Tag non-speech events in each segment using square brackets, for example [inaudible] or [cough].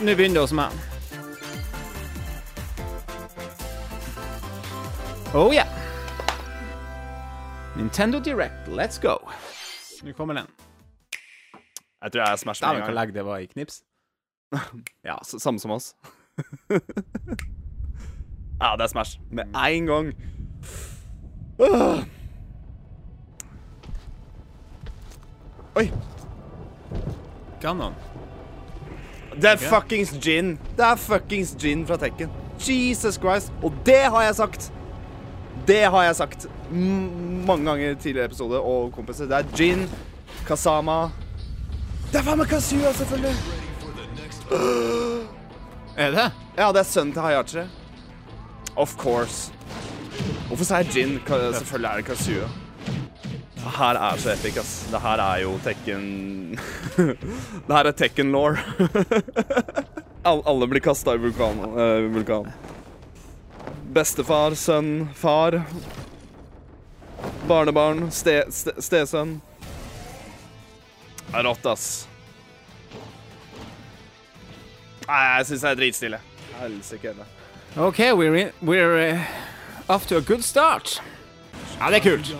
Nå begynner det hos meg. Oh yeah. Nintendo Direct, let's go. Nå kommer den. Jeg tror jeg [laughs] [laughs] er Smash med en gang. legg det var i knips. Ja, samme som oss. ja, det er Smash. Med én gang. Uh. Oi. Ganon. Det er fuckings gin. Det er fuckings gin fra Tekken. Jesus Christ. Og det har jeg sagt. Det har jeg sagt mange ganger i tidligere episoder og kompiser. Det er gin, Kasama Det er faen meg Kazuya, selvfølgelig. [gasps] Er det? Ja, det er sønnen til Hayachi. Of course. Hvorfor sa jeg gin? Ka- Selvfølgelig er det Kazuya. Her er så epic, ass. Det her er jo Tekken [laughs] Det her er Tekken-law. [laughs] All, alle blir kasta i vulkan, Uh, vulkan. Bestefar, sønn, far. Barnebarn, ste, ste, stesønn. Rått, ass. Nei, jeg syns det er dritstille. Helsike. OK, we're, in, we're uh, off to a good start. Ja, det er kult.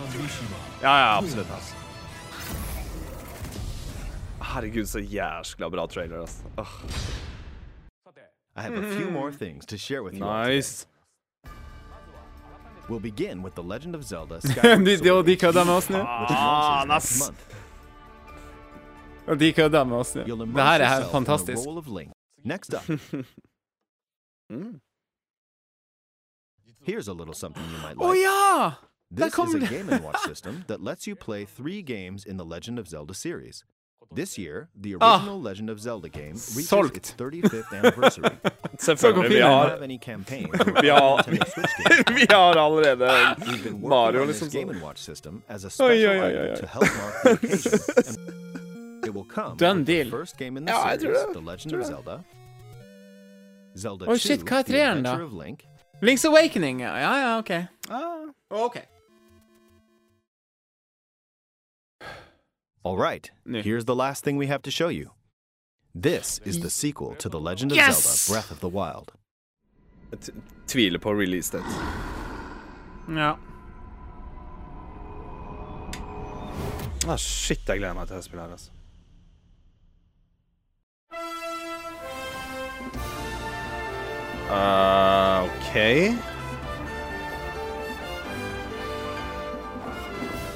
Ja, ja, absolutt. Altså. Herregud, så jæskla bra trailer, altså. Åh, I have a few more things to share with you. nice. We'll begin with The Legend of Zelda [laughs] de, de, de kødder med oss nå. Faen, Ah, ass. Og de kødder med oss nå. Det her er fantastisk. Next up, [laughs] Mm. here's a little something you might Å Oh, ja! This is kommer a det. Game & Watch [laughs] system that lets you play three games in the Legend of Zelda series. This year, the Ah. original Legend of Zelda game reaches Solgt. its 35th anniversary. Selvfølgelig. Vi fint. We don't har, have any campaign [laughs] vi har, Nintendo Switch [laughs] games. vi har allerede We've been working Mario, on this liksom. Game sånn. and Watch system as a Oi, special oi, oi, oi, item oi. to help mark the occasion. And it will come Done with the deal. first game in the Ja, jeg tror series, det. The Legend Tror of det. Zelda. Zelda Oi, 2, shit, hva er The treeren da? Adventure of Link. Link's Awakening, ja. Ja, ja, OK. ah. OK. All right, here's the last thing we have to show you. This is the sequel to The Legend of Yes! Zelda Breath of the Wild. Jeg t- tviler på release date. Ja. Ah, shit, jeg gleder meg til det spillet her, altså. Uh, OK.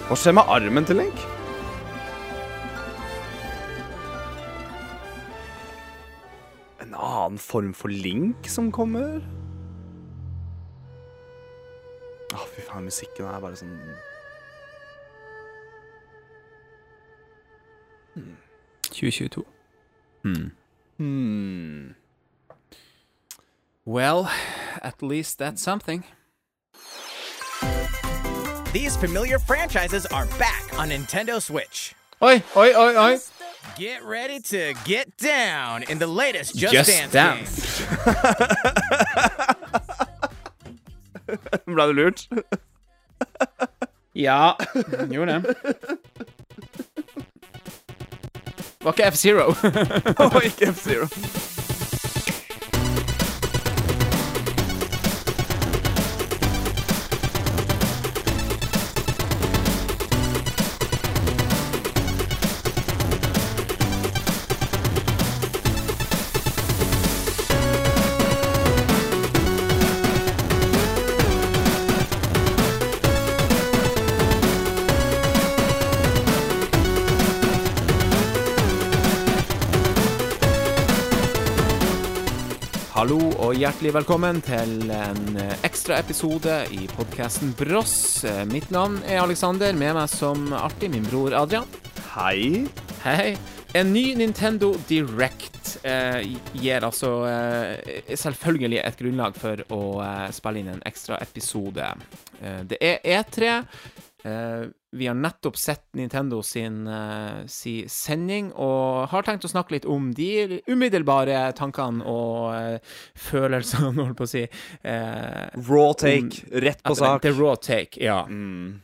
Hva skjer med armen til Link? Annen form for Link som kommer? Å, fy faen, musikken er bare sånn 2022. Hmm. Hmm. Well, at least that's something. These familiar franchises are back on Nintendo Switch. Oi, oi, oi, oi. Get ready to get down in the latest Just, Just Dance, Dance. game. [laughs] Ble du lurt? [laughs] Ja, [laughs] gjorde det. Var ikke F-Zero. Og ikke F-Zero. Og hjertelig velkommen til en eh, ekstra episode i podkasten Bross. Eh, Mitt navn er Alexander, med meg som alltid min bror Adrian. Hei. Hei. En ny Nintendo Direct eh, gir altså eh, selvfølgelig et grunnlag for å eh, spille inn en ekstra episode. Eh, det er E3. Eh, vi har nettopp sett Nintendo sin, eh, si sending, og har tenkt å snakke litt om de umiddelbare tankene og uh, følelsene, [laughs] holdt på å si. Uh, Raw take. Rett på sak. sak. The raw take, ja. Mm.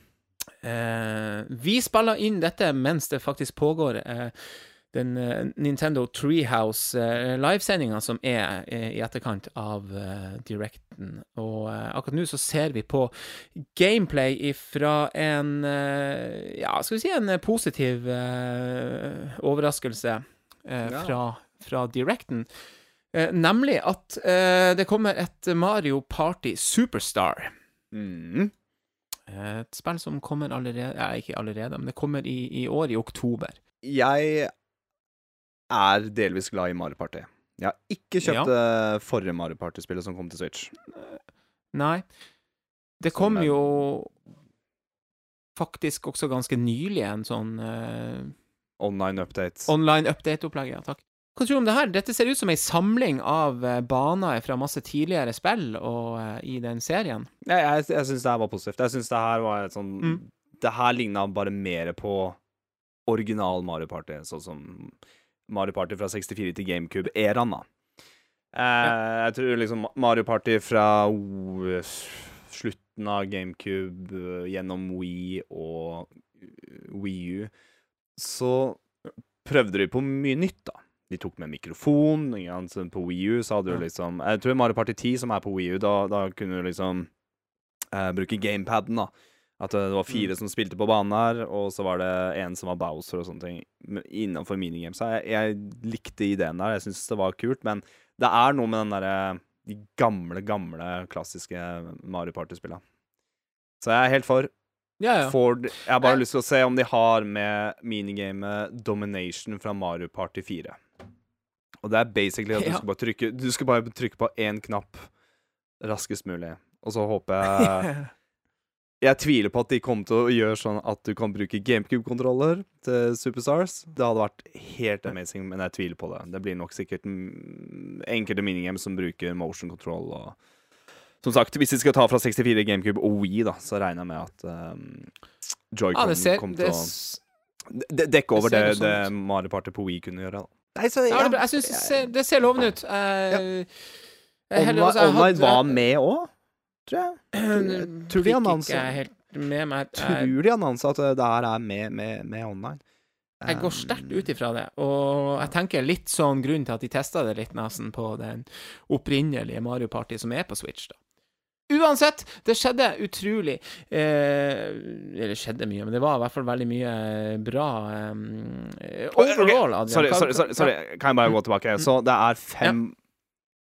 Uh, vi spiller inn dette mens det faktisk pågår. Eh, den eh, Nintendo Treehouse uh, livesendinga som er eh, i etterkant av eh, Directen. Og eh, akkurat nå så ser vi på gameplay fra en eh, Ja, skal vi si en positiv eh, overraskelse eh, fra, fra Directen. Eh, nemlig at eh, det kommer et Mario Party Superstar. Mm. Eh, Et spill som kommer allerede Ja, ikke allerede, men det kommer i, i år, i oktober. Jeg er delvis glad i Mario Party. Jeg har ikke kjøpt det forrige Mario Party-spillet som kom til Switch. Nei. Det kom jo faktisk også ganske nylig en sånn uh, Online update. online update-opplegg, ja, takk. Hva tror du om det her? Dette ser ut som ei samling av eh, baner fra masse tidligere spill og, uh, i den serien. Jeg, jeg, jeg syns det her var positivt. Jeg syns det her var et sånn Mm. Det her ligna bare mer på original Mario Party, sånn som Mario Party fra 64 til GameCube-æraen, da. Eh, Jeg tror liksom Mario Party fra uh, slutten av GameCube uh, gjennom Wii og Wii U, så prøvde de på mye nytt, da. De tok med mikrofon. Ja, På Wii U så hadde du liksom Jeg tror Mario Party 10, som er på Wii U, da, da kunne du liksom bruke gamepaden, da. At det var fire som spilte på banen her, og så var det en som var Bowser og sånne ting. Innenfor minigames. Jeg, jeg likte ideen der. Jeg syntes det var kult, men det er noe med den derre De gamle, gamle, klassiske Mario Party-spillene. Så jeg er helt for. Ja, ja. Ford, jeg har bare Jeg- lyst til å se om de har med minigamet Domination fra Mario Party 4. Og det er basically at du Ja. skal bare trykke Du skal bare trykke på én knapp raskest mulig. Og så håper jeg [laughs] Jeg tviler på at de kommer til å gjøre sånn at du kan bruke GameCube-kontroller til Superstars. Det hadde vært helt amazing, men jeg tviler på det. Det blir nok sikkert enkelte minigames som bruker motion control og Som sagt, hvis de skal ta fra 64 GameCube og Wii, da, så regner jeg med at um, Joy-Con ja, kommer til å dekke over det det, ser det, sånn. Mario Party på Wii kunne gjøre. Da. Nei, så, ja, det, Jeg syns det, ser- lovende ut. Uh, ja. Online, altså, online var med òg, tror jeg. [clears throat] Jeg tror de Fikk annonser ikke helt med meg Tror de annonser at det her er med, med, med online. jeg går sterkt ut ifra det, og jeg tenker litt sånn grunn til at de testa det litt nesten på den opprinnelige Mario Party som er på Switch, da. Uansett, det skjedde utrolig eh, Eller skjedde mye, men det var i hvert fall veldig mye bra eh, Overall, Adrian. Sorry, sorry, sorry, sorry. Kan jeg bare gå tilbake? Så det er fem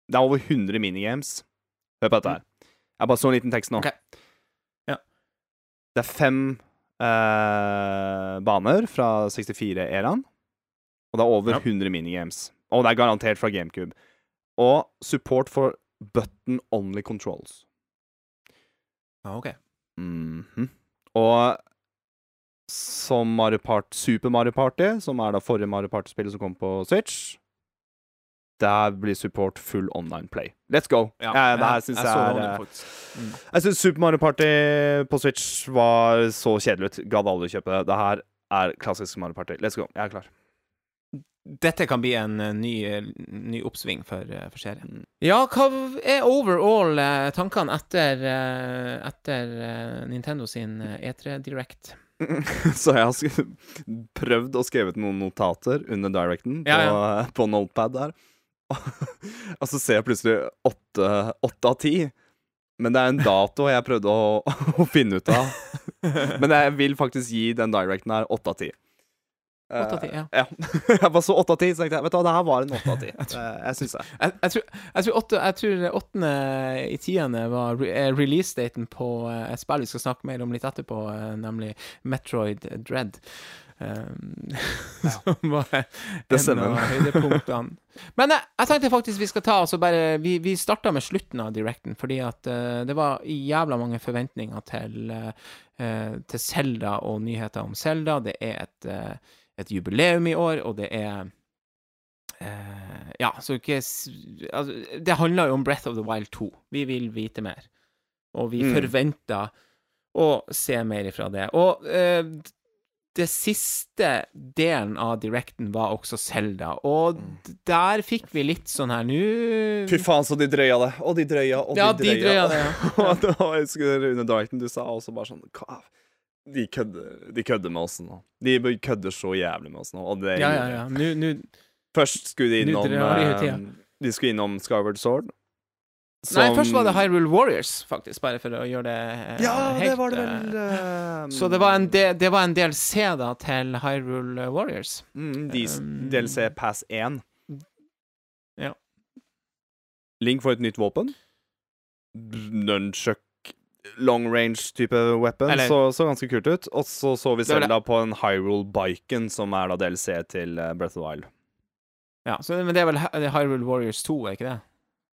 Det er over 100 minigames. Hør på dette her. Jeg bare så en liten tekst nå. Okay. Ja. Det er fem eh, baner fra 64-æraen, og det er over Ja. 100 minigames. Og det er garantert fra GameCube. Og support for button only controls. Ja, ok. -hmm. Og som Mario Part, Super Mario Party, som er da forrige Mario Party-spillet som kom på Switch, der blir support full online play. Let's go! Ja, det her syns jeg, så er eh. Mm. Jeg syns Super Mario Party på Switch var så kjedelig ut. Gadd aldri kjøpe det. Det her er klassisk Mario Party. Let's go. Jeg er klar. Dette kan bli en eh, ny, eh, ny oppsving for, eh, for serien. Mm. Ja, hva er overall eh, tankene etter, eh, etter eh, Nintendo sin eh, E3 Direct? [laughs] Så jeg har prøvd å skrevet noen notater under directen på, Ja, på Notepad der. [laughs] og så ser jeg plutselig åtte av ti. Men det er en dato jeg prøvde å, [laughs] å finne ut av. [laughs] Men jeg vil faktisk gi den directen her åtte av ti. Åtte av ti, ja. ja. jeg bare så åtte av ti, så tenkte jeg vet du hva, det her var en åtte av ti. Eh, Jeg syns det. Jeg, jeg, tror, jeg, tror åtte, jeg tror åttende i tiende var re eh, release-daten på eh, et spill vi skal snakke mer om litt etterpå, eh, nemlig Metroid Dread. [laughs] Um, som var en av [laughs] høydepunktene. Men jeg, jeg tenkte faktisk vi skal ta altså bare Vi, vi starta med slutten av directen, fordi at uh, det var jævla mange forventninger til uh, til Zelda og nyheter om Zelda. Det er et, uh, et jubileum i år, og det er eh, Ja, så ikke altså, Det handler jo om Breath of the Wild 2. Vi vil vite mer. Og vi Mm. forventer å se mer ifra det. Og eh, det siste delen av directen var også Zelda, og d- der fikk vi litt sånn her nå Fy faen, så de drøya det. Og de drøya, og Ja, de de drøya. drøya det, ja. [laughs] og da var, jeg husker under directen du sa også bare sånn hva, De kødder, de kødder med oss nå. De kødder så jævlig med oss nå. Og det Ja, ja, ja. Nå, nå Først skulle de innom de eh. De skulle innom Skyward Sword. Nei, først var det Hyrule Warriors, faktisk, bare for å gjøre det eh, Ja, det var det vel uh... Så det var en, de, det var en DLC da til Hyrule Warriors. mm, Um, DLC Pass 1. Ja. Link får et nytt våpen. Nunchuck long range-type weapon. Eller- så, så ganske kult ut. Og så så vi selv da på en Hyrule-biken, som er da DLC til eh, Breath of the Wild. Ja, så, men det er vel Hyrule Warriors 2, er ikke det?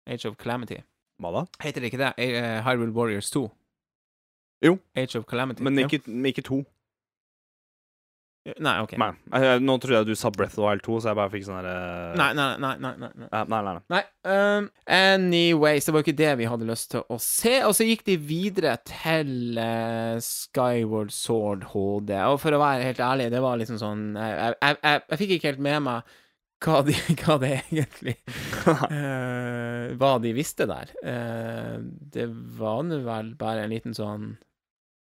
Age of Calamity. Da? Heter det ikke det? Eh, Hyrule Warriors 2? Jo. Age of Calamity. Men ikke, ikke to. Nei, OK. Nei. Eh, Nå trodde jeg du sa Breath of the Wild 2, så jeg bare fikk sånn herre Nei, nei, nei. nei, nei, nei. Eh, nei, nei, nei. Nei, um, anyways, det var ikke det vi hadde lyst til å se. Og så gikk de videre til uh, Skyward Sword HD. Og for å være helt ærlig, det var liksom sånn jeg, jeg, jeg fikk ikke helt med meg hva, de, [laughs] hva det egentlig uh, Hva de visste der. Uh, det var nå vel bare en liten sånn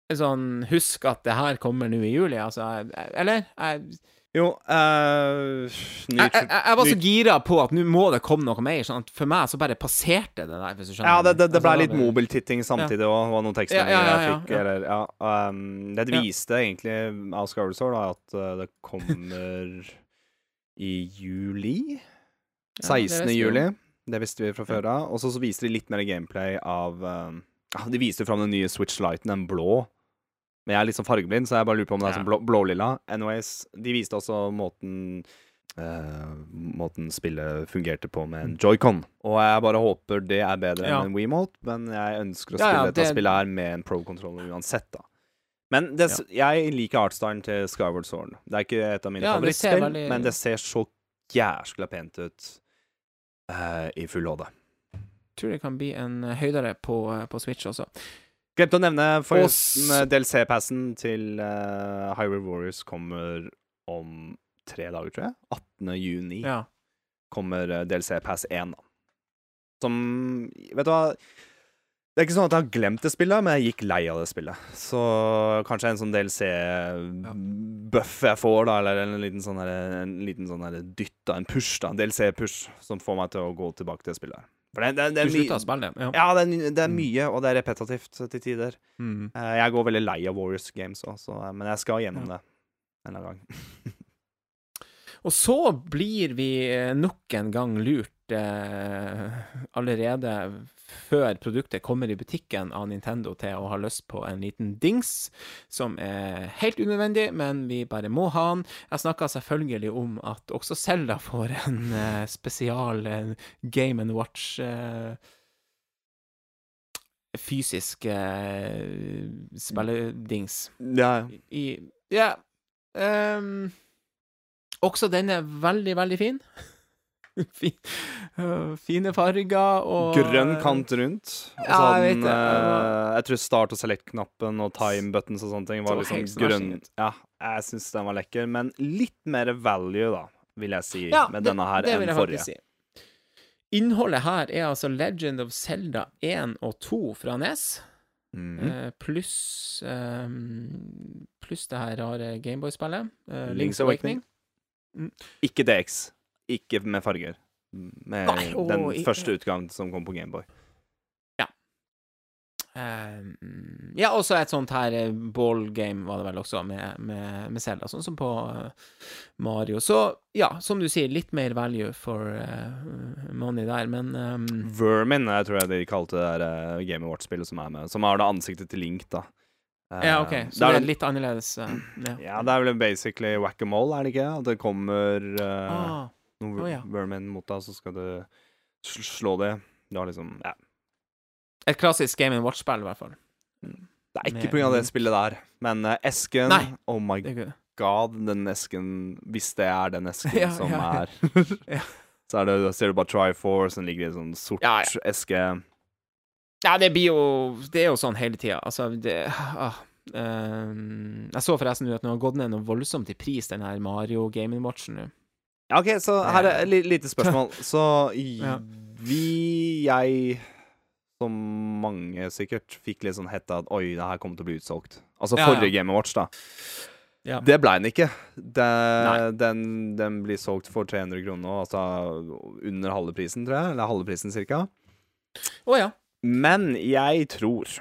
en sånn Husk at det her kommer nå i juli, altså. Eller? Jeg, Jo uh, jeg, jeg, jeg var så gira på at nå må det komme noe mer. Sånn at for meg så bare passerte det der, hvis du skjønner. Ja, det, det, det ble Altså, litt mobiltitting samtidig òg, var noen tekstmeldinger Ja, ja, ja, jeg fikk. ja. Eller, ja, um, det Ja. viste egentlig av Sword da, at det kommer [laughs] i juli. Ja, det 16. visste juli. Det visste vi fra før av. Og så viser de litt mer gameplay av um, De viser fram den nye Switch Lighten, den blå. Men jeg er litt sånn fargeblind, så jeg bare lurer på om det er Ja. sånn blå- blålilla. Anyways, de viste også måten uh, Måten spillet fungerte på med en joycon. Og jeg bare håper det er bedre Ja. enn en WeMote, men jeg ønsker å spille ja, dette det- spillet her med en pro-controller uansett, da. Men det, ja. jeg liker artstylen til Skyward Sword. Det er ikke et av mine Ja, favorittspill, veldig- men det ser så jæskla pent ut uh, i full HD. tror det kan bli en eh, høydere på, eh, på Switch også. Glemte å nevne forresten DLC-passen til uh, Hyrule Warriors kommer om tre dager, tror jeg. 18. juni Ja. kommer uh, DLC-pass 1, da. Som Vet du hva? Det er ikke sånn at jeg har glemt det spillet, men jeg gikk lei av det spillet. Så kanskje en sånn DLC-buff jeg får, da, eller en liten sånn her- en liten sånn her dytt, da, en push, da, en DLC-push, som får meg til å gå tilbake til det spillet. For det, det, det Du er spille det? Ja. ja, det er, det er Mm. mye, og det er repetitivt til tider. Mm. Eh, jeg går veldig lei av Warriors Games også, men jeg skal gjennom det en eller annen gang. [laughs] Og så blir vi eh, nok en gang lurt eh, allerede før produktet kommer i butikken av Nintendo til å ha lyst på en liten dings, som er helt unødvendig, men vi bare må ha den. Jeg snakka selvfølgelig om at også Selda får en uh, spesial uh, Game and Watch uh, fysisk spilledings Ja, i Ja. Um, også den er veldig, veldig fin. [laughs] øh, fine farger og Grønn kant rundt. Og så hadde den, eh, jeg tror start- og select-knappen og time buttons og sånne ting var Så liksom helt smashing grønn. ut. Ja, jeg syns den var lekker, men litt mer value, da, vil jeg si, Ja, med denne her enn forrige. si. Innholdet her er altså Legend of Zelda 1 og 2 fra NES, Mhm. eh, pluss ehm, Pluss det her rare Gameboy-spillet, eh, Link's Link's Awakening. Ikke DX. Ikke med farger. Med Nei, og den i- første utgaven som kom på Gameboy. Ehm, ja, også et sånt her eh, ball game var det vel også, med, med, med Zelda, sånn som på eh, Mario. Så ja, som du sier, litt mer value for eh, money der, men ehm, Vermin, jeg tror jeg de kalte det der uh, Game Watch-spillet som er med. Som har det ansiktet til Link, da. Eh, Ja, OK, så det er er litt annerledes. eh, ja. Ja, det er vel basically whack-a-mole, er det ikke? At det kommer uh, Ah, noen oh, ja. vermin mot deg, så skal du sl slå det. Du har liksom Ja. et klassisk Game Watch-spill, i hvert fall. Det er ikke pga. det spillet der, men uh, esken Nei. Oh my god, den esken Hvis det er den [laughs] esken Ja, som er. [laughs] [laughs] Så er det, ser du bare Triforce, den ligger i en sånn sort eske. Ja, det blir jo Det er jo sånn hele tida. Altså, det ah, Um, Jeg så forresten at den har gått ned noe voldsomt i pris, den her Mario Game Watchen nå. Ja, OK, så her er et lite spørsmål. [laughs] Så vi Jeg som mange sikkert fikk litt sånn hetta at oi, det her kommer til å bli utsolgt. Altså Ja, forrige ja. Game Watch, da. Ja. Det ble den ikke. Det, den, den blir solgt for 300 kroner altså under halve prisen, tror jeg. Eller halve prisen, cirka. Å ja. Men jeg tror,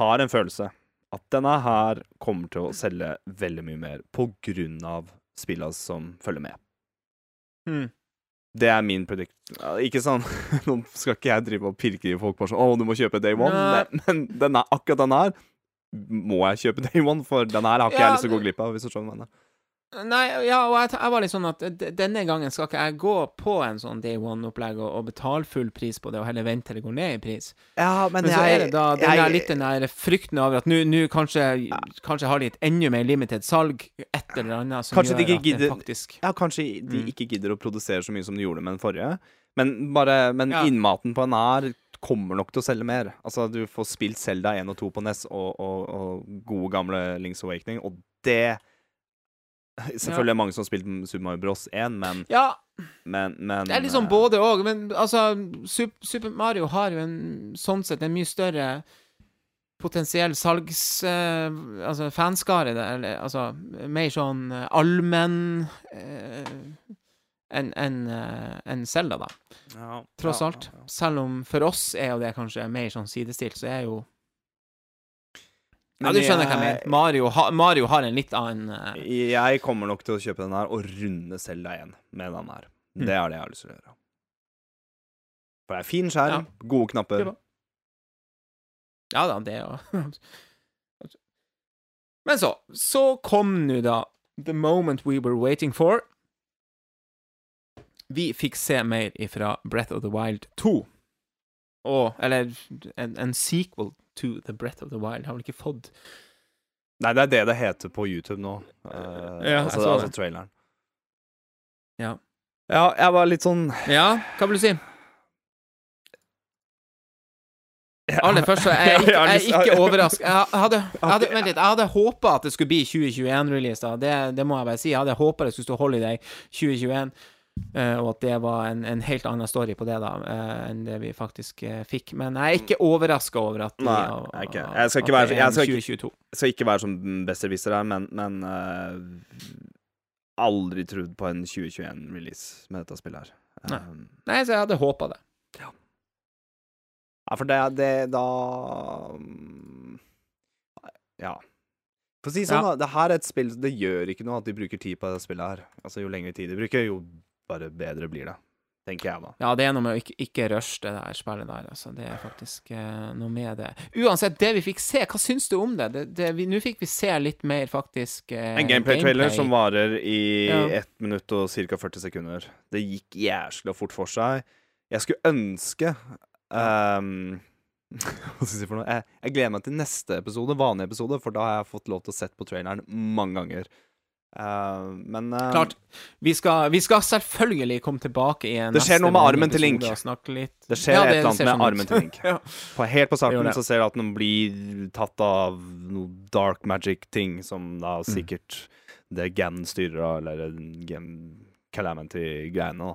har en følelse, at denne her kommer til å selge veldig mye mer på grunn av spillene som følger med. Mm. Det er min predict... Ikke sånn [laughs] Nå skal ikke jeg drive og pirke i folk bare sånn 'Å, du må kjøpe Day One', Nei. men, men den er, akkurat den her må jeg kjøpe Day One, for den her har ikke Ja, jeg lyst til å gå glipp av. Hvis du skjønner hva jeg mener. Nei, ja, og jeg, jeg var litt sånn at denne gangen skal ikke jeg gå på en sånn day one-opplegg og, og betale full pris på det, og heller vente til det går ned i pris. Ja, Men, så er det da den der, litt den der frykten over at nå kanskje, kanskje, kanskje har de et enda mer limited salg, et eller annet, som Kanskje de gjør ikke at det gidder- faktisk Ja, kanskje de Mm. ikke gidder å produsere så mye som de gjorde med den forrige. Men, bare, men Ja. innmaten på en her kommer nok til å selge mer. Altså, du får spilt Zelda 1 og 2 på NES og, og, og gode gamle Links Awakening, og det [laughs] Selvfølgelig er det mange som har spilt Super Mario Bros. 1, men, Ja, men, men det er liksom eh, både òg, men altså Super Mario har jo en sånn sett en mye større potensiell salgs... eh, altså fanskare, eller altså mer sånn eh, allmenn eh, enn en, eh, enn Zelda, da. ja, Tross alt. ja. Selv om for oss er jo det kanskje mer sånn sidestilt, så er jo Ja, du skjønner hva jeg jeg- mener. Mario, ha, Mario har en litt annen uh... Jeg kommer nok til å kjøpe den her og runde Selda igjen med den her. Mm. Det er det jeg har lyst til å gjøre. For det er fin skjerm, gode knapper. Ja da, det òg. [laughs] Men så Så kom nå da The moment we were waiting for. Vi fikk se mer ifra Breath of the Wild 2. Og Eller en, en sequel to The Breath of the Wild. Har vel ikke fått Nei, det er det det heter på YouTube nå. Uh, Ja, altså, altså traileren. Ja. Ja, jeg var litt sånn Ja, hva vil du si? [laughs] Aller først, så er jeg [laughs] jeg er ikke [laughs] overrasket. Jeg hadde, hadde, vent litt, jeg hadde håpa at det skulle bli 2021-release, da. Det, det må jeg bare si. Jeg hadde håpa det skulle stå Holiday 2021, eh, og at det var en, en helt annen story på det, da, uh, enn det vi faktisk uh, fikk. Men jeg er ikke overraska over at Nei, jeg ikke. Jeg skal ikke være- jeg skal ikke- 2022. Jeg skal ikke være som besserwisser her, men, men Aldri trodd på en 2021-release med dette spillet her. Nei. Um, Nei, så jeg hadde håpa det. Ja, for det, det da mm, Ja. For å si sånn, Ja. da. Det her er et spill Det gjør ikke noe at de bruker tid på det spillet her. Altså, jo lengre tid de bruker, jo bare bedre blir det. Tenker jeg, da. Ja, det er noe med å ikke, ikke rushe det der spillet der, altså. Det er faktisk eh, noe med det. Uansett, det vi fikk se, hva syns du om det? det, det vi- Nå fikk vi se litt mer, faktisk. Eh, En gameplay-trailer som varer i Ja. 1 minutt og ca. 40 sekunder. Det gikk jæskla fort for seg. Jeg skulle ønske um, [laughs] Hva skal jeg si for noe? Jeg, jeg gleder meg til neste episode, vanlig episode, for da har jeg fått lov til å sett på traileren mange ganger. Eh, men uh, Klart. Vi skal, vi skal selvfølgelig komme tilbake i en Det skjer noe med armen til Link. Det skjer ja. Det et eller annet med sånn armen til Link. [laughs] ja. På, helt på starten så ser du at den blir tatt av noe dark magic-ting, som da Mm. sikkert det Gan styrer av, eller Gen Calamity-greiene.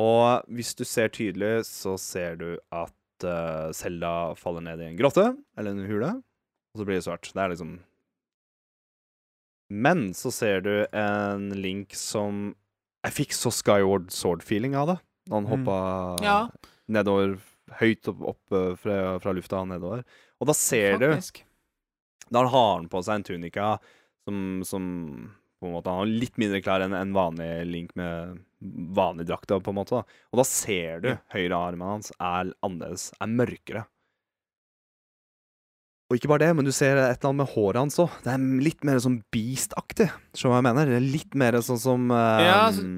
Og hvis du ser tydelig, så ser du at uh, Selda faller ned i en grotte, eller en hule, og så blir det svart. Det er liksom Men så ser du en Link som Jeg fikk så Skyward Sword-feeling av det. Da han Mm. Ja. nedover, høyt opp, opp eh, fra, fra lufta nedover. Og da ser Faktisk. du Da har han på seg en tunika som, som på en måte Han har litt mindre klær enn en vanlig Link med vanlig drakt, på en måte. da. Og da ser du høyre armen hans er annerledes, er mørkere. Og ikke bare det, men du ser et eller annet med håret hans òg. Det er litt mer sånn Beast-aktig. Skjønner du hva jeg mener? Det er Litt mer sånn som eh, Ja, så-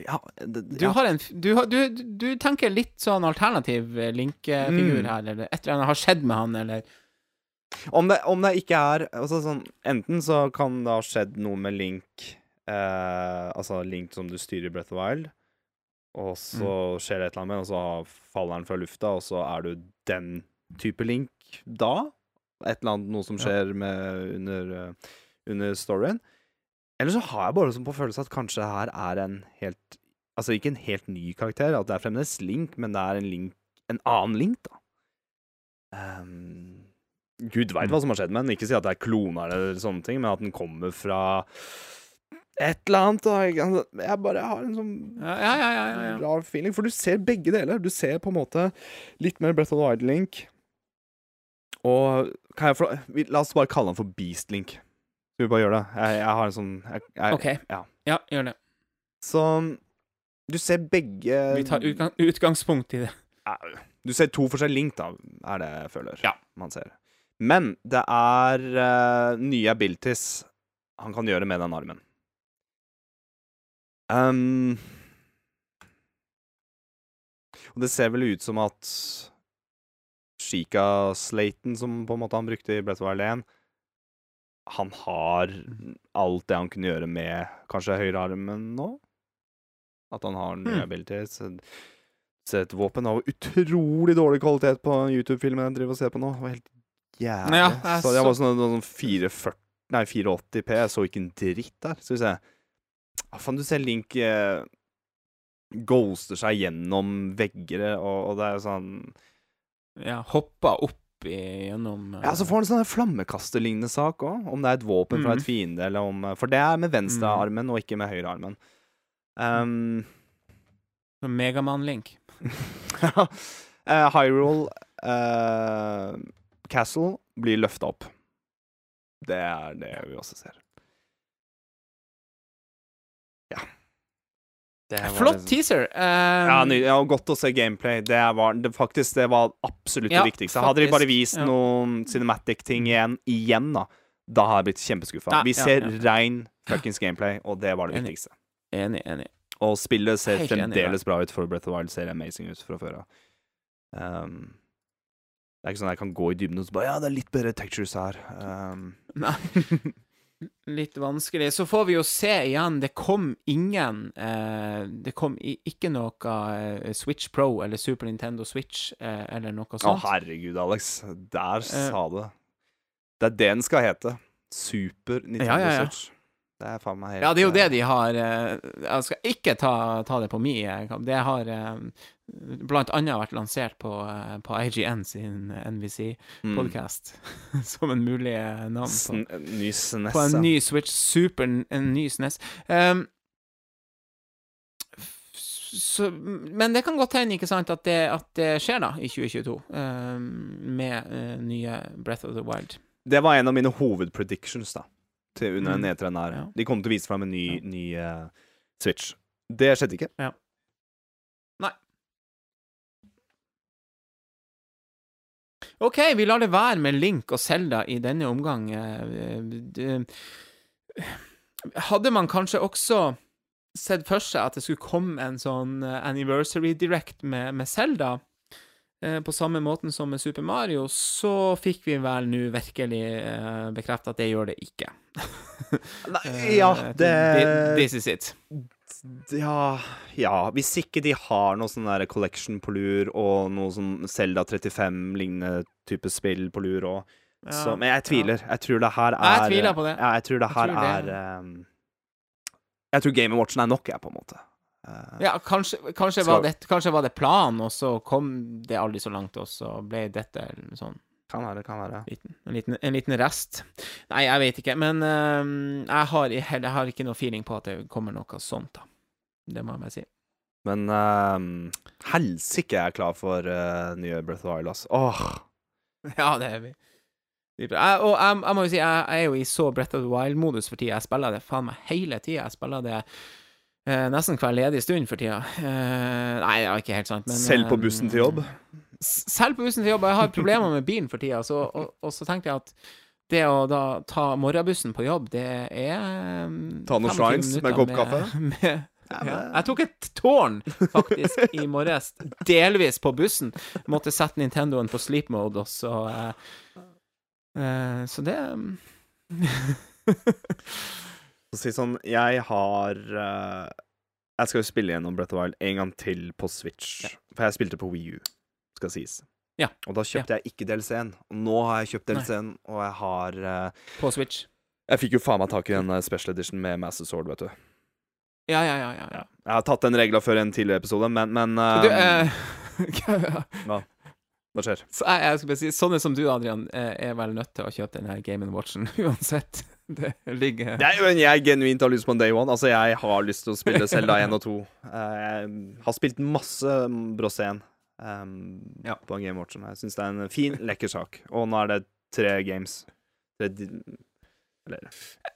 ja, det, Du, ja. har en, du, har- du, du tenker litt sånn alternativ eh, Link-figur Mm. her, eller et eller annet har skjedd med han, eller Om det, om det ikke er altså sånn, Enten så kan det ha skjedd noe med Link eh, Altså Link som du styrer i Breath of Wild, og så skjer det et eller annet med, og så faller han fra lufta, og så er du den type Link da? Et eller annet Noe som skjer med under, eh, under storyen? Eller så har jeg bare sånn på følelse at kanskje her er en helt Altså ikke en helt ny karakter, at det er fremdeles Link, men det er en Link en annen Link, da. Um, Gud veit hva som har skjedd med den. Ikke si at det er kloner eller sånne ting, men at den kommer fra et eller annet. Da. Jeg bare har en sånn Ja, ja, ja. rar feeling, for du ser begge deler. Du ser på en måte litt mer Breath of the Wild Link. Og få La oss bare kalle han for Beast Link. Skal vi bare gjøre det? Jeg, jeg har en sånn jeg, jeg, OK. Ja. Ja, gjør det. Så du ser begge Vi tar utgang, utgangspunkt i det. Du ser to forskjellige Link, da, er det jeg føler Ja. man ser. Men det er uh, nye abilities han kan gjøre med den armen. Um, og det ser vel ut som at Shika-slaten, som på en måte han brukte i Breath of 1 Han har alt det han kunne gjøre med kanskje høyrearmen nå? At han har nye Hmm. abilities. Et våpen av utrolig dårlig kvalitet på YouTube-filmen jeg driver og ser på nå. Det var helt jævlig. Ja, jeg så jeg var sånn, sånn 440 Nei, 480P. Jeg så ikke en dritt der. Skal vi se. Ah, faen, du ser Link eh, ghoster seg gjennom vegger, og, og det er sånn Ja, hoppa opp i, gjennom uh, Ja, så får han sånn flammekasterlignende sak òg, om det er et våpen fra Mhm. et fiende, eller om For det er med venstrearmen og ikke med høyrearmen. Um, sånn Megaman-link. [laughs] uh, Hyrule uh, Castle blir løfta opp. Det er det vi også ser. Flott teaser. Um, Ja, ny, ja, og godt å se gameplay. Det var det, faktisk det var absolutt Ja, det viktigste. Hadde de bare vist ja. noen cinematic-ting igjen, igjen, da, da har jeg blitt kjempeskuffa. Ja, Vi ja, ser ja. rein fuckings gameplay, og det var det Enig. viktigste. Enig, enig. Og spillet ser Helt enig, fremdeles bra ut, for Breath of Wild ser amazing ut fra før av. Um, det er ikke sånn at jeg kan gå i dybden og så bare Ja, det er litt bedre textures her. Um, Nei. [laughs] Litt vanskelig. Så får vi jo se igjen. Det kom ingen eh, Det kom ikke noe eh, Switch Pro eller Super Nintendo Switch eh, eller noe sånt. Å, herregud, Alex. Der Eh. sa du det. Det er det den skal hete. Super Nintendo Ja, ja, ja. Switch. Det er faen meg helt Ja, det er jo eh, det de har eh, Jeg skal ikke ta, ta det på mi. eh, Det har eh, blant annet vært lansert på, eh, på IGN sin mm. NVC-podkast [laughs] som en mulig eh, navn på, Sn ny SNES. på en ny Switch Super, en ny SNES. Um, så, men det kan godt hende, ikke sant, at det, at det skjer da i 2022, um, med uh, nye Breath of the Wild. Det var en av mine hovedpredictions da til under Mm. den E3-en her. Ja. De kom til å vise fram en ny, Ja. ny uh, Switch. Det skjedde ikke. Nei. OK, vi lar det være med Link og Zelda i denne omgang. Eh, Hadde man kanskje også sett for seg at det skulle komme en sånn eh, anniversary direct med, Selda? Zelda, eh, på samme måten som med Super Mario, så fikk vi vel nå virkelig uh, bekrefta at det gjør det ikke. Nei, [laughs] ja, det This is it. Ja, ja Hvis ikke de har noe sånn der collection på lur, og noe sånn Zelda 35-lignende type spill på lur òg. Ja, Men jeg tviler. Jeg tror det her er Jeg tviler på det. Ja, jeg tror det Jeg her det. er ehm, Jeg tror Game Watchen er nok, jeg, på en måte. Ja, kanskje, kanskje, Skal- var det, kanskje var det planen, og så kom det aldri så langt, og så ble dette sånn Kan være, kan være. liten, en, liten, en liten rest. Nei, jeg vet ikke, men uh, jeg, har, jeg har ikke noe feeling på at det kommer noe sånt, da. Det må jeg bare si. Men uh, helsike jeg er klar for uh, nye Breath of ass. Åh. [laughs] Ja, det er vi. Jeg, og jeg, jeg må jo si, jeg, jeg er jo i så Breath of the Wild-modus for tida. Jeg spiller det faen meg hele tida. Jeg spiller det nesten hver ledige stund for tida. Eh, nei, det er ikke helt sant, men Selv på eh, bussen til jobb? Selv på bussen til jobb. Jeg har problemer med bilen for tida, så, og, og så tenkte jeg at det å da ta morgenbussen på jobb, det er um, Ta noen 25 shrines med en kopp kaffe? Med, [laughs] med, ja. men- Jeg tok et tårn, faktisk, i morges. Delvis på bussen. Måtte sette Nintendoen på sleep mode, og så eh, eh, Så det [laughs] um, For å si sånn, jeg har uh, Jeg skal jo spille gjennom Brett of Wild en gang til på Switch. For jeg spilte på Wii U, skal sies. Ja. Og da kjøpte jeg ikke DLC-en. Og nå har jeg kjøpt. DLC-en, og jeg har uh, På Switch. Jeg fikk jo faen meg tak i en eh, special edition med Master Sword, vet du. Ja, ja, ja. ja, ja. Jeg har tatt den regla før i en tidligere episode, men, men Du, eh, eh, [laughs] Hva? Hva skjer? Så jeg, jeg skal bare si, Sånne som du, Adrian, er vel nødt til å kjøpe den her Game Watchen [laughs] uansett. [laughs] Det ligger Det er jo en jeg genuint har lyst på en day one. Altså, jeg har lyst til å spille [laughs] Zelda 1 og 2. Eh, Jeg har spilt masse Brosén um, Ja. på en Game Watch. Jeg syns det er en fin, lekker sak. Og nå er det tre games. Det eller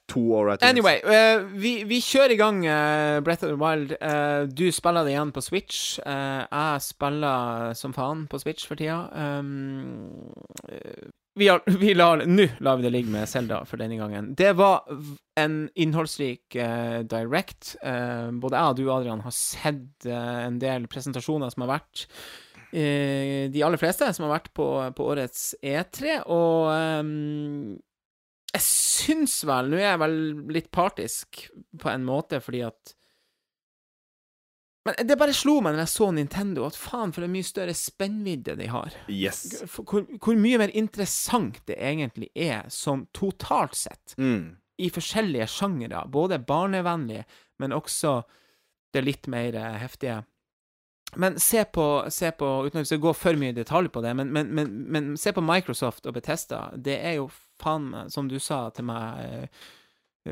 to Alright Anyway, uh, vi, vi kjører i gang uh, Breath of the Wild. Uh, du spiller det igjen på Switch. Jeg spiller som faen på Switch for tida. Um, eh, vi, har, vi lar Nå lar vi det ligge med Zelda for denne gangen. Det var en innholdsrik uh, direct. Uh, både jeg og du, Adrian, har sett uh, en del presentasjoner som har vært de aller fleste som har vært på, på årets E3, og um, jeg syns vel Nå er jeg vel litt partisk på en måte, fordi at Men det bare slo meg når jeg så Nintendo, at faen, for en mye større spennvidde de har. Yes. Hvor, hvor mye mer interessant det egentlig er, sånn totalt sett, Mm. i forskjellige sjangere. Både barnevennlige, men også det litt mer eh, heftige. Men se på, se på uten at vi skal gå for mye i detalj på det, men, men, men, men se på Microsoft og Betesta. Det er jo faen meg, som du sa til meg eh,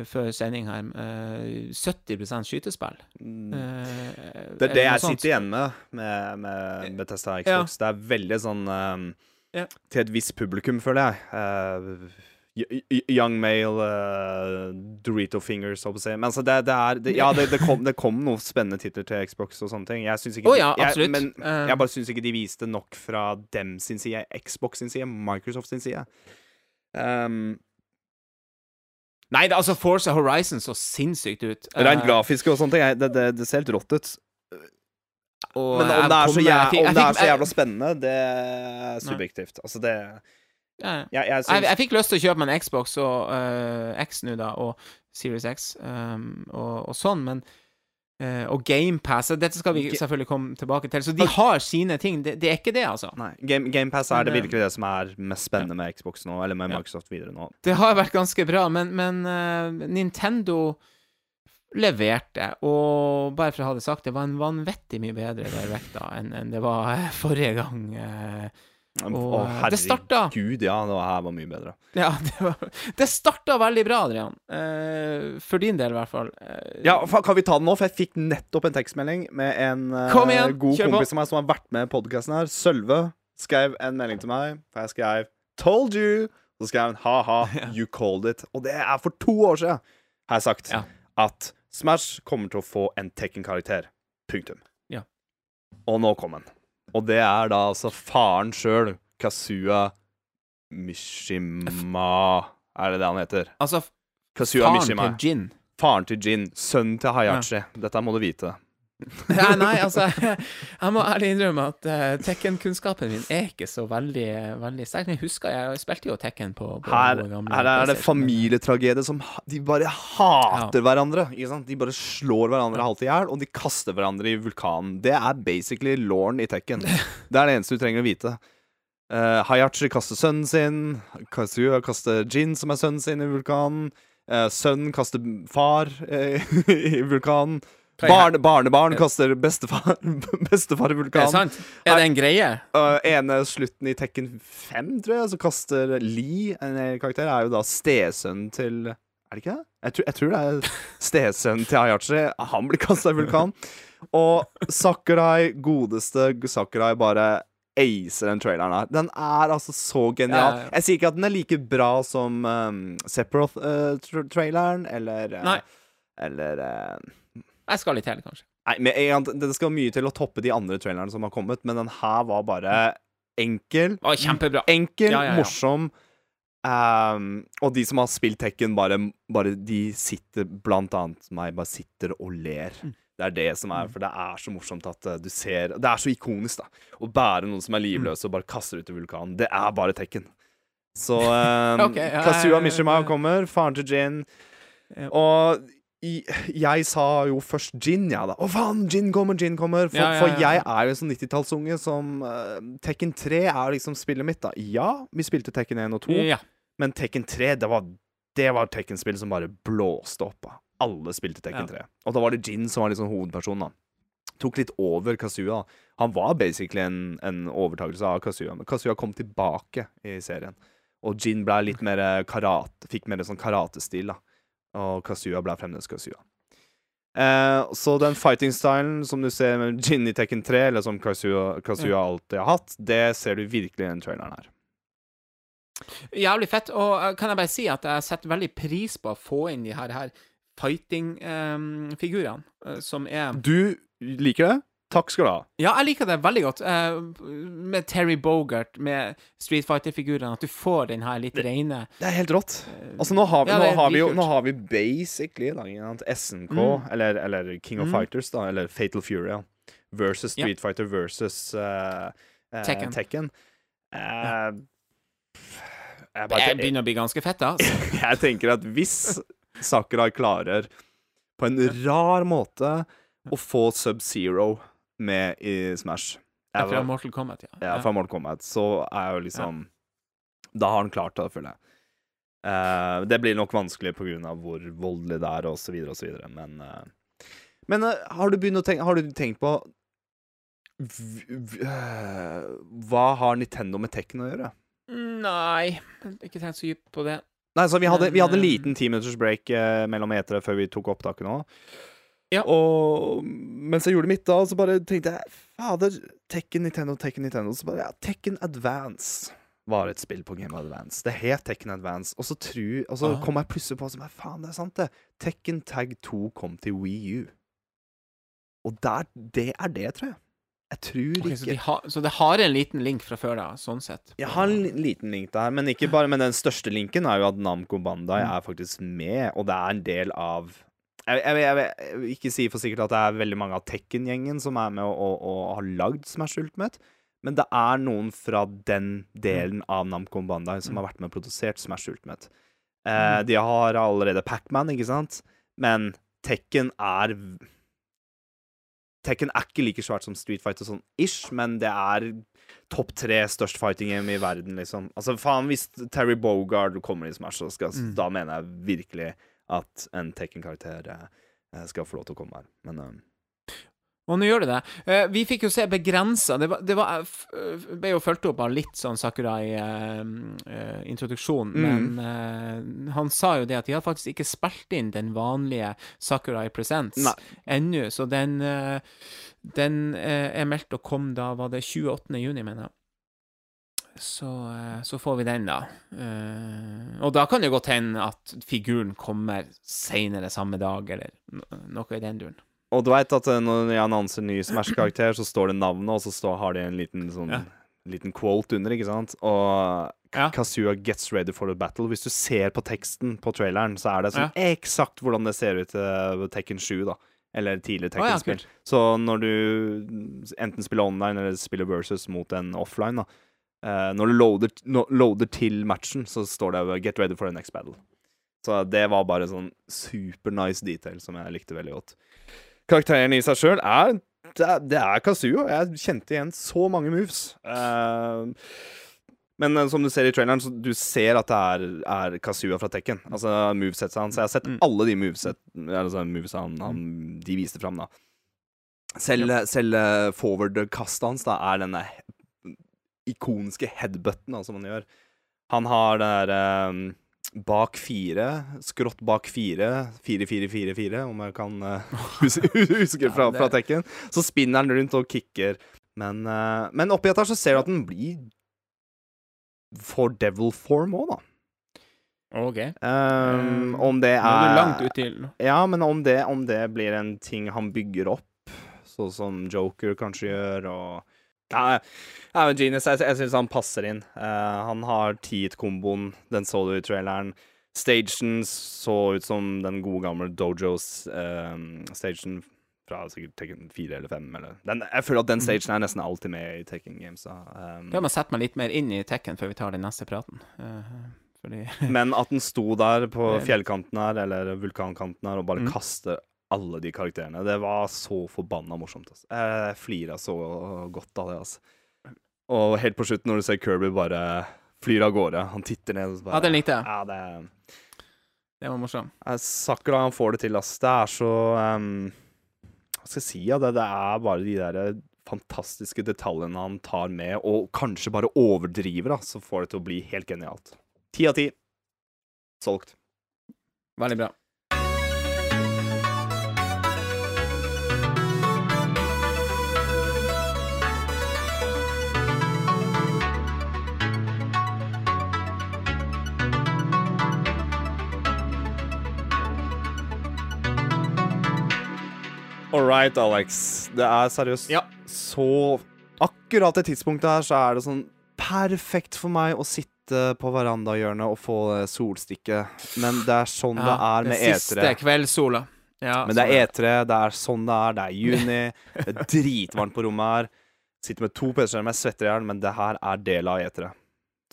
før sending her, eh, 70 skytespill. Mm. Eh, Det er det jeg sånt. sitter igjen med med, med Bethesda Xbox. Det er veldig sånn um, Ja. Til et visst publikum, føler jeg. Uh, young male, uh, Dorito fingers, holdt på å si. Men altså, det, det er det, Ja, det, det, kom, det kom noen spennende titler til Xbox og sånne ting. Jeg syns ikke oh, ja, jeg. Men Eh. jeg bare syns ikke de viste nok fra dem sin side, Xbox sin side, Microsoft sin side. Um, Nei, det, altså Forza Horizon så sinnssykt ut. Rent grafisk grafiske og sånne ting, det, det, det ser helt rått ut. og Men om det er så, kommer- jæ fikk- det er så jævla spennende, det er subjektivt. Altså, det ja, ja. Jeg, jeg Jeg, jeg fikk lyst til å kjøpe meg en Xbox og uh, X nå, da, og Series X um, og, og sånn, men eh, Og GamePass Dette skal vi selvfølgelig komme tilbake til. Så de har sine ting. Det, det er ikke det, altså. Nei. Game, GamePass er det eh, virkelig det som er mest spennende med Xbox nå, eller med. Microsoft videre nå. Det har vært ganske bra, men, men uh, Nintendo leverte, og bare for å ha det sagt, det var en vanvittig mye bedre Direct da enn enn det var eh, forrige gang. eh, Å, Og, eh, det starta- herregud, ja, det her var mye bedre. Ja, [laughs] det, var, det starta veldig bra, Adrian. Eh, for din del, i hvert fall. Eh, Ja, Kan vi ta den nå? For jeg fikk nettopp en tekstmelding med en eh, igjen, god kompis av meg som har vært med i podkasten her. Sølve skrev en melding til meg, for jeg skrev 'Told you'. Så skrev han 'ha-ha, [laughs] you called it'. Og det er for to år siden, har jeg sagt, Ja. at Smash kommer til å få en Tekken-karakter. Punktum. Ja. Og nå kom han. Og det er da altså faren sjøl, Kazua Mishima Er det det han heter? Altså, Kazua faren Mishima. til Jin. Faren til Jin. Sønnen til Hayachi. Dette må du vite. [laughs] Nei, nei, altså Jeg må ærlig innrømme at uh, Tekken-kunnskapen min er ikke så veldig, veldig sterk. Jeg husker jeg spilte jo Tekken på, på Her, her er det PlayStation, familietragedie som De bare hater hverandre. Ikke sant? De bare slår hverandre halvt i hjel, og de kaster hverandre i vulkanen. Det er basically lauren i Tekken. Det er det eneste du trenger å vite. Uh, Hayachi kaster sønnen sin. Kazuya kaster Jin, som er sønnen sin, i vulkanen. Uh, sønnen kaster far uh, [laughs] i vulkanen. Barne, barnebarn kaster bestefar, [laughs] bestefar i Er det sant? Er det en greie? Uh, ene slutten i Tekken 5, tror jeg, så kaster Lee, en karakter, er jo da stesønnen til Er det ikke det? Jeg tror, jeg tror det er stesønnen til Ayachi. Han blir kasta i vulkan. Og Sakurai, godeste Sakurai, bare acer den traileren her. Den er altså så genial. Ja, ja, ja. Jeg sier ikke at den er like bra som um, Sephiroth-traileren, eller uh. Eller uh, Jeg skal litt til, kanskje. Nei, men en det skal mye til å toppe de andre trailerne som har kommet, men den her var bare enkel. Å, kjempebra. Enkel, Ja, ja, ja. morsom. Um, og de som har spilt Tekken, bare, bare De sitter, blant annet meg, bare sitter og ler. Mm. Det er det som er, for det er så morsomt at eh, du ser Det er så ikonisk, da. Å bære noen som er livløse og bare kaste ut i vulkanen. Det er bare Tekken. Så um, [laughs] okay, ja, Mishima kommer, faren til Jin. Og jeg sa jo først Jin, ja da. Å faen, Jin kommer, Jin kommer. For, Ja, ja, for jeg er jo en sånn 90-tallsunge som uh, Tekken 3 er liksom spillet mitt, da. Ja, vi spilte Tekken 1 og 2, Ja. men Tekken 3, det var, det var Tekken-spill som bare blåste opp. da. Alle spilte Tekken Ja. 3. Og da var det Jin som var liksom hovedpersonen, da. tok litt over Kazuya. Han var basically en, en overtakelse av Kazuya, men Kazuya kom tilbake i serien. Og Jin ble litt mer karate, fikk mer sånn karatestil, da. Og Kazuya ble fremdeles Kazuya. Eh, så den fighting-stylen som du ser med Ginny i Tekken 3, eller som Kazuya, Kazuya alltid har hatt, det ser du virkelig i den traileren her. Jævlig fett. Og eh, kan jeg bare si at jeg setter veldig pris på å få inn de her, her fighting-figurene, um, som er Du liker det? Takk skal du ha. Ja, jeg liker det veldig godt. Uh, med Terry Bogart, med Street Fighter-figurene, at du får den her litt reine Det er helt rått. Altså, nå har vi, Ja, nå har vi jo. Nå har vi basically sant, SNK, Mm. eller, eller King of Mm. Fighters, da, eller Fatal Fury, ja. versus Ja. Street Fighter versus uh, uh, Tekken. Tekken. Eh, jeg, Det jeg, begynner å bli ganske fett, da. [laughs] Altså. jeg tenker at hvis Sakurai klarer på en rar måte å få Sub-Zero med i Smash jeg Fra Mortal Kombat, ja. ja, fra Mortal Kombat, så er jo liksom Da har han klart det, føler jeg. Uh, det blir nok vanskelig på grunn av hvor voldelig det er, så videre, men uh, Men uh, har du tenke Har du tenkt på Hva har Nintendo med Tekken å gjøre? Nei, ikke tenkt så dypt på det. Nei, så vi hadde, vi hadde en liten ti minutters break mellom etere før vi tok opptaket nå. Ja. Og mens jeg gjorde mitt da, så bare tenkte jeg Fader, Tekken Nintendo, Tekken Nintendo. Så bare ja, Tekken Advance var et spill på Game Advance. Det het Tekken Advance. Og så, tru, og så Ah. kom jeg plutselig på som, Faen, det er sant, det. Tekken Tag 2 kom til Wii U. Og der, det er det, tror jeg. Jeg tror Ok, så, de ha, så det har en liten link fra før, da, sånn sett? Jeg har en liten link der, men ikke bare Men den største linken er jo at Namco Bandai Mm. er faktisk med, og det er en del av jeg, jeg, jeg, jeg, vil ikke si for sikkert at det er veldig mange av Tekken-gjengen som er med og, og, og har lagd Smash Ultimate, men det er noen fra den delen av Namco Bandai som har vært med og produsert Smash Ultimate. Eh, Mm. de har allerede Pacman, ikke sant, men Tekken er Tekken er ikke like svært som Street Fighter sånn ish, men det er topp tre størst fighting game i verden, liksom. Altså, faen, hvis Terry Bogard kommer i Smash, så skal, Mm. da mener jeg virkelig at en Tekken-karakter eh, skal få lov til å komme her. Men um Og nå gjør det det. Eh, vi fikk jo se begrensa Det, det eh, eh, ble jo fulgt opp av litt sånn Sakurai-introduksjon, Mm. men eh, han sa jo det at de har faktisk ikke spilt inn den vanlige Sakurai Presents ennå, så den, eh, den eh, er meldt å komme da, var det 28. juni, mener jeg. Så, eh, så får vi den, da. Eh, og da kan det godt hende at figuren kommer seinere samme dag, eller no noe i den duren. Og du veit at eh, når jeg annonser ny Smash-karakter, så står det navnet, og så står, har de en liten sånn Ja. Liten quote under, ikke sant? Og Ja. Kazua gets ready for the battle. Hvis du ser på teksten på traileren, så er det sånn eksakt hvordan det ser ut i Tekken 7, da. Eller tidligere Tekken-spill. kult. så når du enten spiller online eller spiller versus mot en offline, da eh, Når du loader, no, loader til matchen, så står det 'get ready for the next battle'. Så det var bare sånn super nice detail som jeg likte veldig godt. Karakteren i seg sjøl er det, er det er Kazuo. Jeg kjente igjen så mange moves. Uh, men eh, som du ser i traileren, så du ser at det er, er Kazuo fra Tekken. Altså movesettet hans. Jeg har sett Mm. alle de moveset, altså movesa han, han, de viste fram, da. Selv, selv forward-kastet hans da er denne ikoniske headbutten da, som han gjør. Han har det der um, bak fire, skrått bak fire, fire, fire, fire, fire, om jeg kan [laughs] uh, [laughs] huske, huske fra, fra Tekken. Så spinner han rundt og kicker. Men, uh, men oppi dette så ser du at den blir for devil form òg, da. OK. Um, om det Nå er er du langt ut til Ja, men om det, om det blir en ting han bygger opp, sånn som Joker kanskje gjør, og Ja, ja men Genius, jeg, jeg syns han passer inn. Uh, han har Teat-komboen, den så du i traileren. Stagen så ut som den gode gamle Dojos-stagen fra sikkert Tekken 4 eller 5. Eller. Den, jeg føler at den stagen er nesten alltid med i Tekken Games. Da. Um, Da må jeg sette meg litt mer inn i Tekken før vi tar den neste praten. Uh, fordi [laughs] Men at den sto der på fjellkanten her, eller vulkankanten her, og bare Mm. kaste alle de karakterene, det var så forbanna morsomt. Altså. Jeg flira så godt av det, altså. Og helt på slutten, når du ser Kirby bare flyr av gårde, han titter ned og så bare Ja, den likte jeg. Ja, det Det var morsomt. Sakura han får det til, ass. Det er så um, Hva skal jeg si? Ja, det, det er bare de der fantastiske detaljene han tar med, og kanskje bare overdriver, da, så får det til å bli helt genialt. Ti av ti. Solgt. Veldig bra. All right, Alex. Det er seriøst Ja. så Akkurat det tidspunktet her så er det sånn perfekt for meg å sitte på verandahjørnet og få solstikke. Men det er sånn det er med E3. kveldssola. Ja, Men det er E3, det er sånn det er. Det er juni, det er dritvarmt på rommet her. Sitter med to PC-skjermer, svetter i hjel, men det her er del av E3.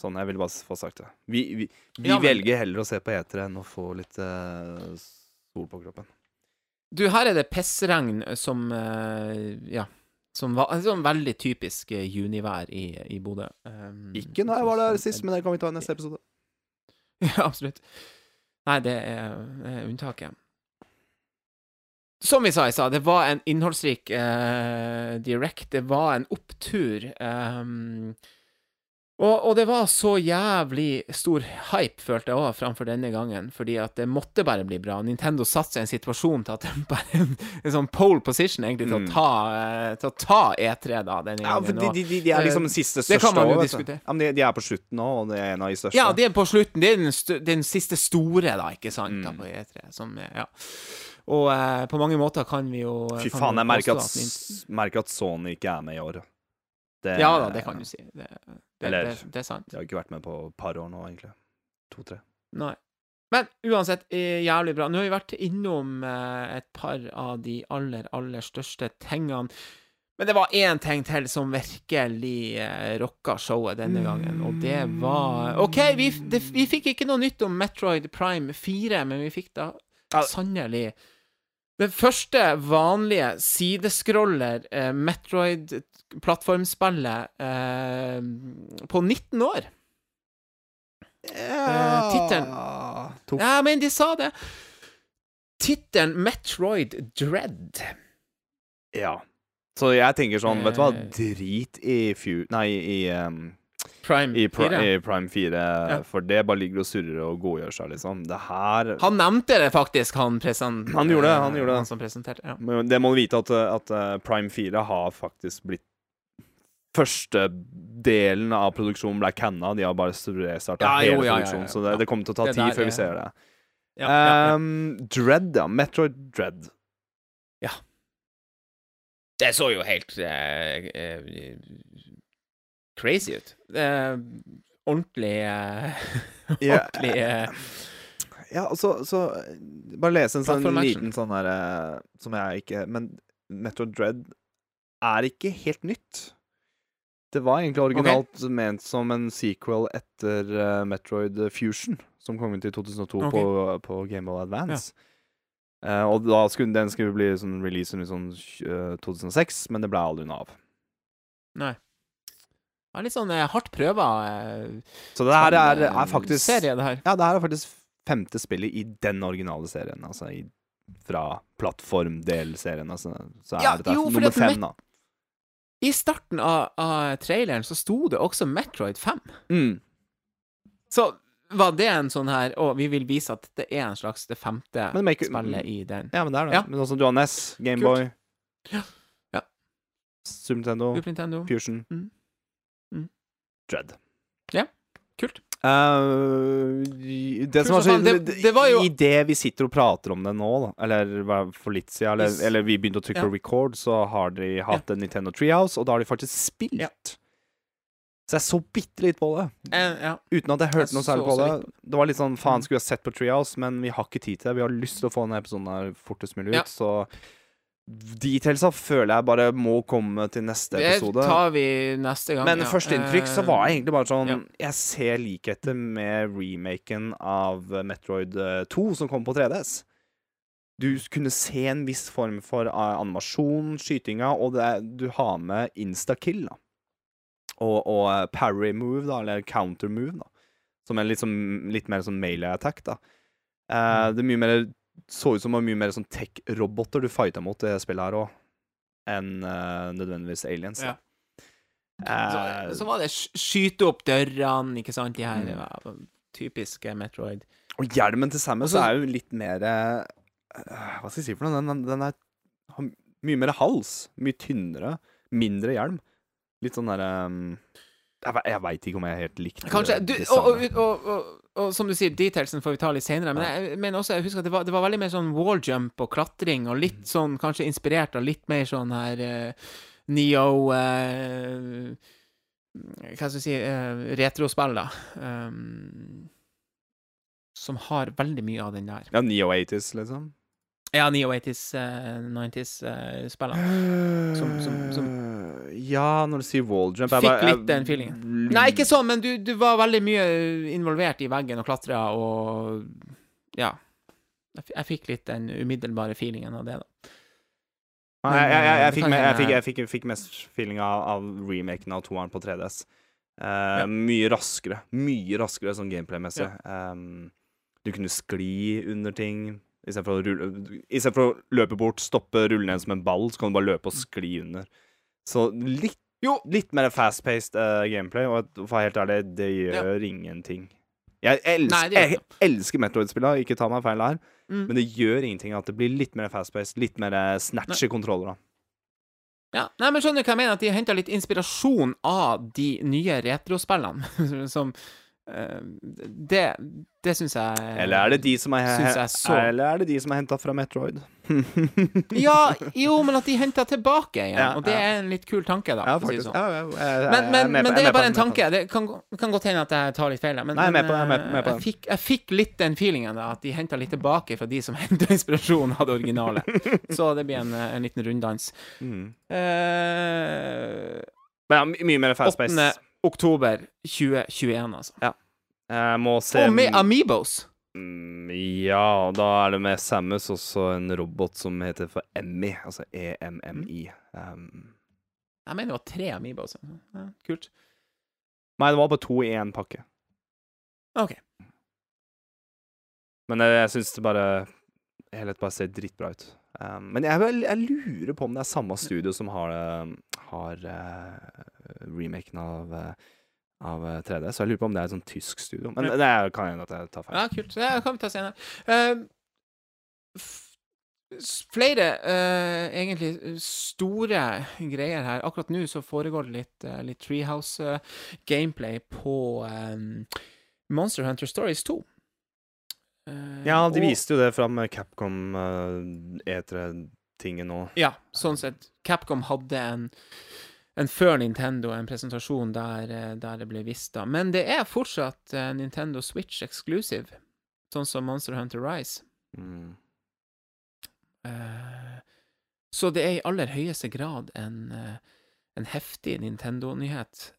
Sånn, jeg vil bare få sagt det. Vi, vi, vi Ja, velger heller å se på E3 enn å få litt uh, sol på kroppen. Du, her er det pissregn som eh, Ja. Som var sånn veldig typisk eh, junivær i, i Bodø. Um, Ikke når jeg var der sist, men det kan vi ta i neste episode. [laughs] Ja, absolutt. Nei, det er, er unntaket. Som vi sa i stad, det var en innholdsrik uh, direct. Det var en opptur. ehm, og, og det var så jævlig stor hype, følte jeg òg, framfor denne gangen, fordi at det måtte bare bli bra. Nintendo satte seg i en situasjon til at det bare en, en sånn pole position, egentlig, til, Mm. å, ta, eh, til å ta E3 da, denne Ja, for gangen. de, og- de, de, de er liksom den siste Det største kan man jo du. diskutere. Ja, men de, de er på slutten nå, og det er en av de største. Ja, de er på slutten. Det er den, den siste store, da, ikke sant, da, Mm. på E3. Som, ja. Og eh, på mange måter kan vi jo Fy faen, jeg merker at, at Sony ikke er med i år. Det, Ja da, det kan du si. Det, det, Eller- det, er sant. Jeg har ikke vært med på et par år nå, egentlig. To-tre. Nei. Men uansett, eh, jævlig bra. Nå har vi vært innom eh, et par av de aller, aller største tingene. Men det var én ting til som virkelig eh, rocka showet denne gangen, og det var OK, vi, det, vi fikk ikke noe nytt om Metroid Prime 4, men vi fikk da sannelig den første vanlige sidescroller eh, Metroid-plattformspillet eh, på 19 år. Eh, tittelen. Ja, men de sa det. Tittelen Metroid Dread. Ja. Så jeg tenker sånn, vet du hva, Eh. drit i Fu... Nei, i, um, Prime i, pri 4. i Prime 4, for det bare ligger og surrer og godgjør seg, liksom. Det her Han nevnte det faktisk, han, presen Han gjorde det, han gjorde det. Han som presenterte. Ja. Men Det må du vite at, at eh, Prime 4 har faktisk blitt Første delen av produksjonen ble canna. De har bare restarta Ja, hele ja, ja, ja, produksjonen. ja. Så det, det kommer til å ta tid der før vi er- ser det. Ja, ja, ja. Um, Dread, ja. Metroid Dread. Det så jo helt uh, uh, crazy ut. Uh, [laughs] ordentlig eh, Ja, Ordentlig Ja, så, så Bare lese en sånn liten sånn her Som jeg ikke Men Metroid Dread er ikke helt nytt. Det var egentlig originalt ment som en sequel etter uh, Metroid Fusion, som kom ut i 2002 okay. på, på Game of Advance. Uh, og da skulle den skulle bli sånn release i sånn uh, 2006, men det ble aldri noe av. Nei. Det er litt sånn eh, hardt prøva eh, Så det her er, eh, er faktisk serie, det her. Ja, det her er faktisk femte spillet i den originale serien. Altså i, fra plattformdelserien. Altså, så er Ja, dette jo, nummer fem, da. I starten av, av traileren så sto det også Metroid 5. Mm. Så var det en sånn her Å, vi vil vise at det er en slags det femte Men make- spillet i den. Ja, men det er det. Ja. Men også du har NES, Gameboy, Ja. Ja. Super Nintendo, Nintendo. Fusion, Mm. Mm. Dread. Kult. Eh, det som var så. Det- det var jo- I det vi sitter og prater om det nå, da, eller for litt siden, eller, Yes. eller vi begynte å trykke Ja. record, så har de hatt en Nintendo Treehouse, og da har de faktisk spilt. Ja. Så jeg så bitte litt på det. Eh, ja. Uten at jeg hørte Jeg noe særlig på det. Det var litt sånn faen, Mm. skulle jeg sett på Treehouse, men vi har ikke tid til det. Vi har lyst til å få denne episoden her fortest mulig ut, Ja. så Detailsa føler jeg bare må komme til neste episode. Det tar vi neste gang. Men ja. førsteinntrykk så Eh, var jeg egentlig bare sånn ja. Jeg ser likheter med remaken av eh, Metroid eh, 2 som kom på 3DS. Du kunne se en viss form for eh, animasjon, skytinga, og det, du har med instakill, da. Og, og eh, parry move, da, eller counter move, da. Som er litt, som, litt mer sånn melee attack, da. Eh, det er mye mer så ut som det var mye mer sånn tech-roboter du fighta mot i det spillet her òg, enn uh, nødvendigvis aliens. Ja. Uh, Så, så var det sk- skyte opp dørene, ikke sant, de her Mm. typiske Metroid. og hjelmen til Samus Altså- er jo litt mer uh, Hva skal jeg si for noe? Den, den, den er, har mye mer hals. Mye tynnere. Mindre hjelm. Litt sånn derre um, Jeg, jeg veit ikke om jeg helt likte Kanskje du, det og, og, samme. og, og, og som du sier, detailsen får vi ta litt senere, men jeg mener også, jeg husker at det var, det var veldig mer sånn walljump og klatring, og Mm. litt sånn kanskje inspirert av litt mer sånn her uh, Neo uh, Hva skal jeg si uh, Retrospill, da. Um, som har veldig mye av den der. Ja, Neo 80s, liksom. Ja, Neo 80s, uh, 90s-spillene. Som- som- som- Ja, når du sier walljump Fikk litt den feelingen. Nei, ikke sånn, men du, du var veldig mye involvert i veggen og klatra og Ja. Jeg, fikk litt den umiddelbare feelingen av det, da. Nei, jeg, jeg, jeg, fikk, eh, jeg, fikk, fikk, fikk mest feeling av, av remaken av toeren på 3DS. Eh, Mye raskere. Mye raskere sånn gameplay-messig. Um, du kunne skli under ting. Istedenfor å, rulle- i stedet for å løpe bort, stoppe, rulle ned som en ball, så kan du bare løpe og skli under. Så litt, litt mer fast-paced uh, gameplay, og for å være helt ærlig, det Ja. gjør ingenting. Jeg elsker, Nei, jeg elsker Metroid-spillene, ikke ta meg feil her, Mm. men det gjør ingenting at det blir litt mer fast-paced, litt mer eh, snatchy kontroller. da. Ja, nei, men skjønner du hva jeg mener? At de henta litt inspirasjon av de nye retrospillene. [laughs] som Det, det syns jeg Eller er det de som er, er så. Eller er det de som er henta fra Metroid? [laughs] Ja, jo, men at de henter tilbake igjen. Ja, og det er en litt kul tanke, da. Ja, si sånn. Men, men, men det er bare en tanke. Det kan, kan godt hende at jeg tar litt feil. Men, Nei, jeg men, eh, fikk, jeg fikk litt den feelingen, da, at de henta litt tilbake fra de som [laughs] henta inspirasjon av det originale. Så det blir en, eh, en liten runddans. Mm. Uh, Men ja, mye mer fast 8. oktober 2021, altså. Jeg må se Og med Amiibos. Mm, Ja, da er det med Samus også en robot som heter for Emmy, altså EMMI. Um, Jeg mener det var tre Amiibos. Ja, kult. nei, det var bare to i én pakke. OK. Men jeg, jeg syns det bare Helhet bare ser dritbra ut. Um, men jeg, jeg lurer på om det er samme studio som har, eh, har uh, remaken av, eh, av eh, 3D. Så jeg lurer på om det er et sånn tysk studio. Men det er, kan hende at jeg tar feil. Ja, kult. Det kan vi ta senere. Uh, flere uh, egentlig store greier her. Akkurat nå så foregår det litt, uh, litt Treehouse-gameplay på um, Monster Hunter Stories 2. Eh, Ja, de viste jo det fram med Capcom uh, E3-tinget nå. Ja, sånn sett. Capcom hadde en, en før Nintendo, en presentasjon der, eh, der det ble vist da. Men det er fortsatt eh, Nintendo Switch exclusive, sånn som Monster Hunter Rise. Mm. Uh, så det er i aller høyeste grad en, eh, en heftig Nintendo-nyhet.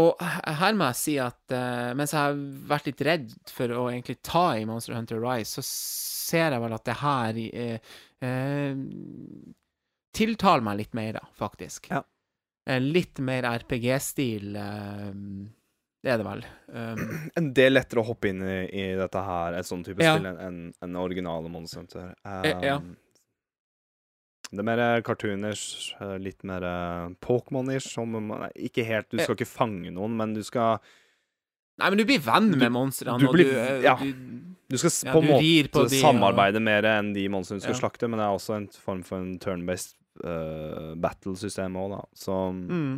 Og her må jeg si at uh, mens jeg har vært litt redd for å egentlig ta i Monster Hunter Rise, så ser jeg vel at det her uh, uh, tiltaler meg litt mer, da, faktisk. Ja. Eh, litt mer RPG-stil, eh, det er det vel. Um, [clears throat] En del lettere å hoppe inn i, i dette her, et sånn type Ja. spill, enn en, en originale Monster Hunter. Um, ja. Det er mer eh, cartoonish, eh, litt mer eh, Pokémon-ish. som Ikke helt Du skal ikke fange noen, men du skal nei, men du blir venn med monstrene, du og du, ja. du Du skal Ja, på en måte på de, samarbeide mer enn de monstrene du skal Ja. slakte, men det er også en form for en turn-based uh, battle-system òg, da. Så mm.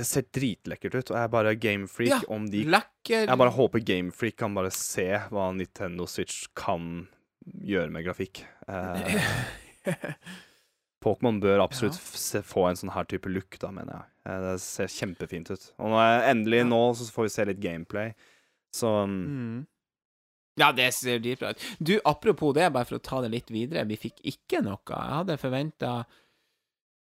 det ser dritlekkert ut, og jeg er bare gamefreak Ja, om de Lekker Jeg bare håper Gamefreak kan bare se hva Nintendo Switch kan gjøre med grafikk. Eh, [laughs] Pokémon bør absolutt Ja. få en sånn her type look, da, mener jeg. Eh, det ser kjempefint ut. Og nå endelig nå så får vi se litt gameplay. Så mm, Mm. Ja, det ser dritbra ut. Du, apropos det, bare for å ta det litt videre, vi fikk ikke noe. Jeg hadde forventa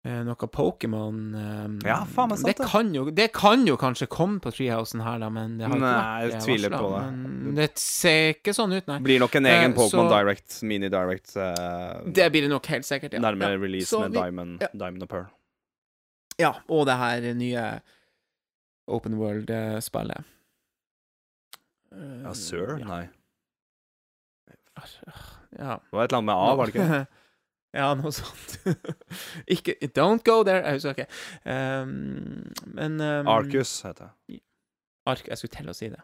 noe Pokémon eh, Ja, faen meg sant det. det. Kan jo, det kan jo kanskje komme på Treehousen her, da, men det har ikke Nei, vært jeg eh, tviler varslet, på det. Men det ser ikke sånn ut, nei. blir nok en egen Eh, Pokémon så- Direct, mini-direct, eh, Det blir det nok helt sikkert, ja. nærmere ja. release Så med vi- Diamond, ja. Diamond og Pearl. Ja, og det her nye Open World-spillet. Uh, Ja, Sir? ja. Nei. Ja. Det var et eller annet med A, var det ikke? [laughs] ja, noe sånt. [laughs] ikke Don't go there. Jeg husker ikke. Um, men um, Arcus heter det. Ark, jeg skulle til å si det.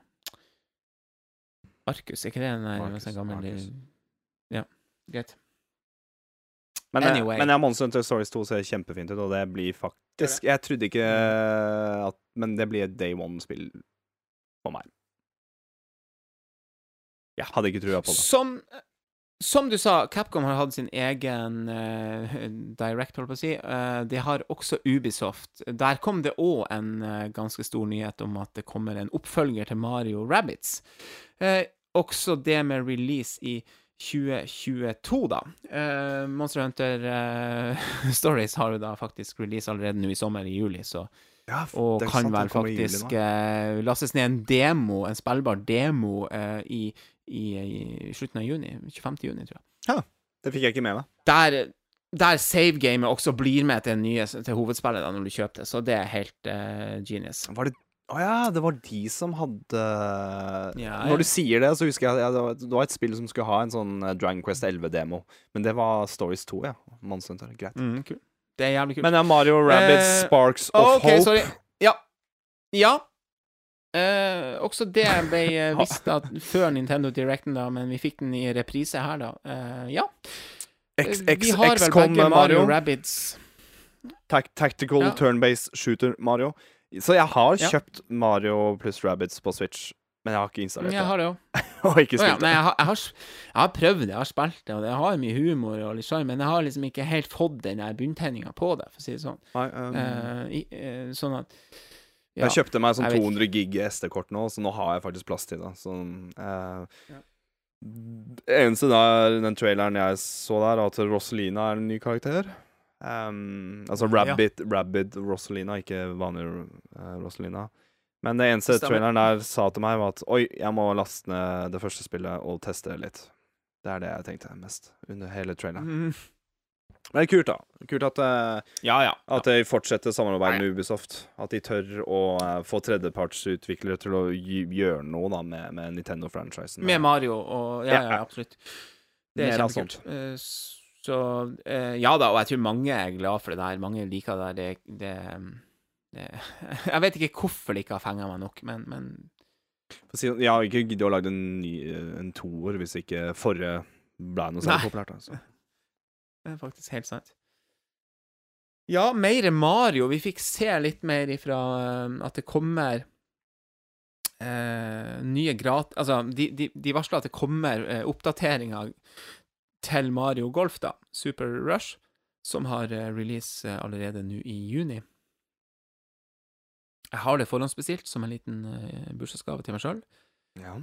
Arcus, er ikke det en Arcus, sånn gammel Arcus. Ja, greit. Men, eh, Anyway. men ja, Monster Hunter Stories 2 ser kjempefint ut, og det blir faktisk Jeg trodde ikke at Men det blir et day one-spill for meg. Jeg hadde ikke trua på det. Som, som du sa, Capcom har hatt sin egen uh, direct, holdt på å si. Uh, de har også Ubisoft. Der kom det òg en uh, ganske stor nyhet om at det kommer en oppfølger til Mario Rabbits. Også det med release i 2022, da. Monster Hunter [laughs] Stories har jo da faktisk release allerede nå i sommer, i juli, så Ja, og kan vel juli faktisk eh, lastes ned en demo, en spillbar demo, uh, i, i, i slutten av juni. 25. juni, tror jeg. Ja, Det fikk jeg ikke med meg. Der, der savegamet også blir med til, nye, til hovedspillet da, når du kjøper det, så det er helt uh, genius. Var det Å ja, det var de som hadde Ja, Når du sier det, så husker jeg ja, det, var, det var et spill som skulle ha en sånn eh, Dragon Quest 11-demo. Men det var Stories 2, ja. Monster. Greit. Mm, cool. Det er jævlig kult. Men ja, Mario Rabbit, Eh, Sparks of okay, Hope. sorry. Ja. Ja. Eh, også det ble eh, [laughs] visst at før Nintendo Directen, da, men vi fikk den i reprise her, da. Eh, ja. X, X, vi har vel begge Mario. Mario Rabbids. Tactical Ja. turn-based shooter Mario. Så jeg har Ja. kjøpt Mario pluss Rabbids på Switch, men jeg har ikke installert Jeg har det. det òg. [laughs] Og ikke jeg har, jeg, har, jeg har prøvd det, jeg har spilt det, og det har mye humor og litt sjarm, men jeg har liksom ikke helt fått den der bunntenninga på det, for å si det sånn. I, um, Eh, i, sånn at ja. Jeg kjøpte meg sånn 200 gig SD-kort nå, så nå har jeg faktisk plass til det. Så eh, Ja. Det eneste der, den traileren jeg så der, at Rosalina er en ny karakter. Um, altså Ja. Rabbit, Rabbit Rosalina, ikke vanlig uh, Rosalina. Men det eneste Stemmer. traileren der sa til meg, var at oi, jeg må laste ned det første spillet og teste det litt. Det er det jeg tenkte mest under hele traileren. Mm, Men det er kult, da. Kult at, eh, Ja, ja. at de fortsetter samarbeidet med Ubisoft. At de tør å eh, få tredjepartsutviklere til å gjøre noe da med, med Nintendo-franchisen. Med Mario og Ja, Ja. absolutt. Det er kjempekult. Eh, Så ja da, og jeg tror mange er glad for det der. Mange liker det der. Det, det, det [laughs] Jeg vet ikke hvorfor det ikke har fenga meg nok, men, men jeg har ikke giddet å lage en, ny, en toer hvis ikke forrige ble noe særlig populært. Altså. Det er faktisk helt sant. Ja, mer Mario. Vi fikk se litt mer ifra eh, at det kommer eh, nye grat... Altså, de, de, de varsler at det kommer eh, oppdateringer til Mario Golf, da. Super Rush, som har eh, release eh, allerede nå i juni. Jeg har det forhåndsbestilt som en liten eh, bursdagsgave til meg sjøl. Ja.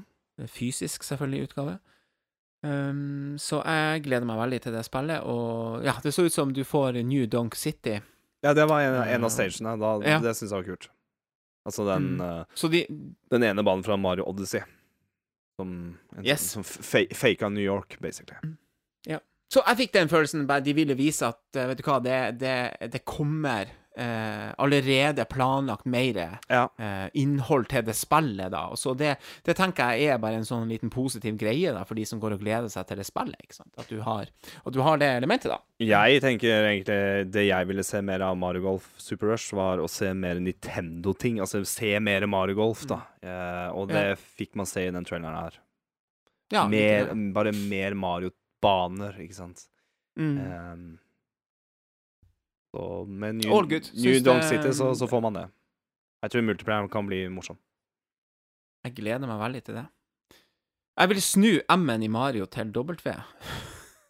Fysisk, selvfølgelig, utgave. Um, så jeg gleder meg veldig til det spillet, og ja, det så ut som du får New Donk City. ja, det var en, en av stagene. Da, Ja. Det syns jeg var kult. Altså den, Mm. uh, Så de den ene banen fra Mario Odyssey. Som, en, Yes. som fa faka New York, basically. Så jeg fikk den følelsen, bare de ville vise at eh, vet du hva, det, det, det kommer eh, allerede planlagt mer Ja. eh, innhold til det spillet, da. Og så det, det tenker jeg er bare en sånn liten positiv greie da, for de som går og gleder seg til det spillet. ikke sant? At du har, at du har det elementet, da. Jeg tenker egentlig det jeg ville se mer av Mario Golf Super Rush, var å se mer Nintendo-ting. Altså se mer Mario Golf, da. Eh, og det Ja. fikk man se i den traileren her. Ja, mer, bare mer Mario-baner, ikke sant. mm. Um, så med New, All good. New det- City så, så får man det. Jeg tror multiplayer kan bli morsom. Jeg gleder meg veldig til det. Jeg vil snu M-en i Mario til W. [laughs]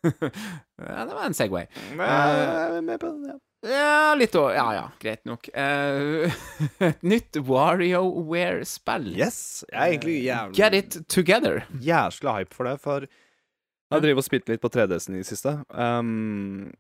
ja, det var en Segway. Jeg er med på den, ja. Ja, litt å Ja ja, greit nok. Uh, [laughs] Et nytt WarioWare-spill. Yes. Jeg er egentlig jævlig Get it together. jævla hype for det, for jeg drevet og spilt litt på 3DS-en i det siste. Um,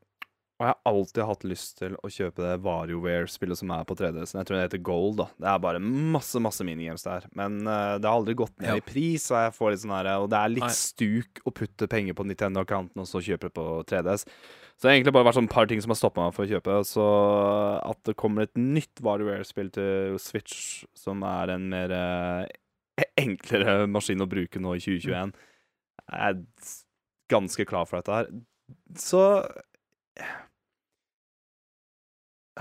og jeg har alltid hatt lyst til å kjøpe det WarioWare-spillet som er på 3DS-en. Jeg tror det heter Gold. da Det er bare masse masse minigames der. Men uh, det har aldri gått ned Ja. i pris, og jeg får litt sånn her Og det er litt Nei. stuk å putte penger på Nintendo-kanten og så kjøpe det på 3DS. Så det har egentlig bare vært sånn par ting som har stoppa meg for å kjøpe. Så at det kommer et nytt WarioWare-spill til Switch som er en mer uh, enklere maskin å bruke nå i 2021. Jeg er ganske klar for dette her. Så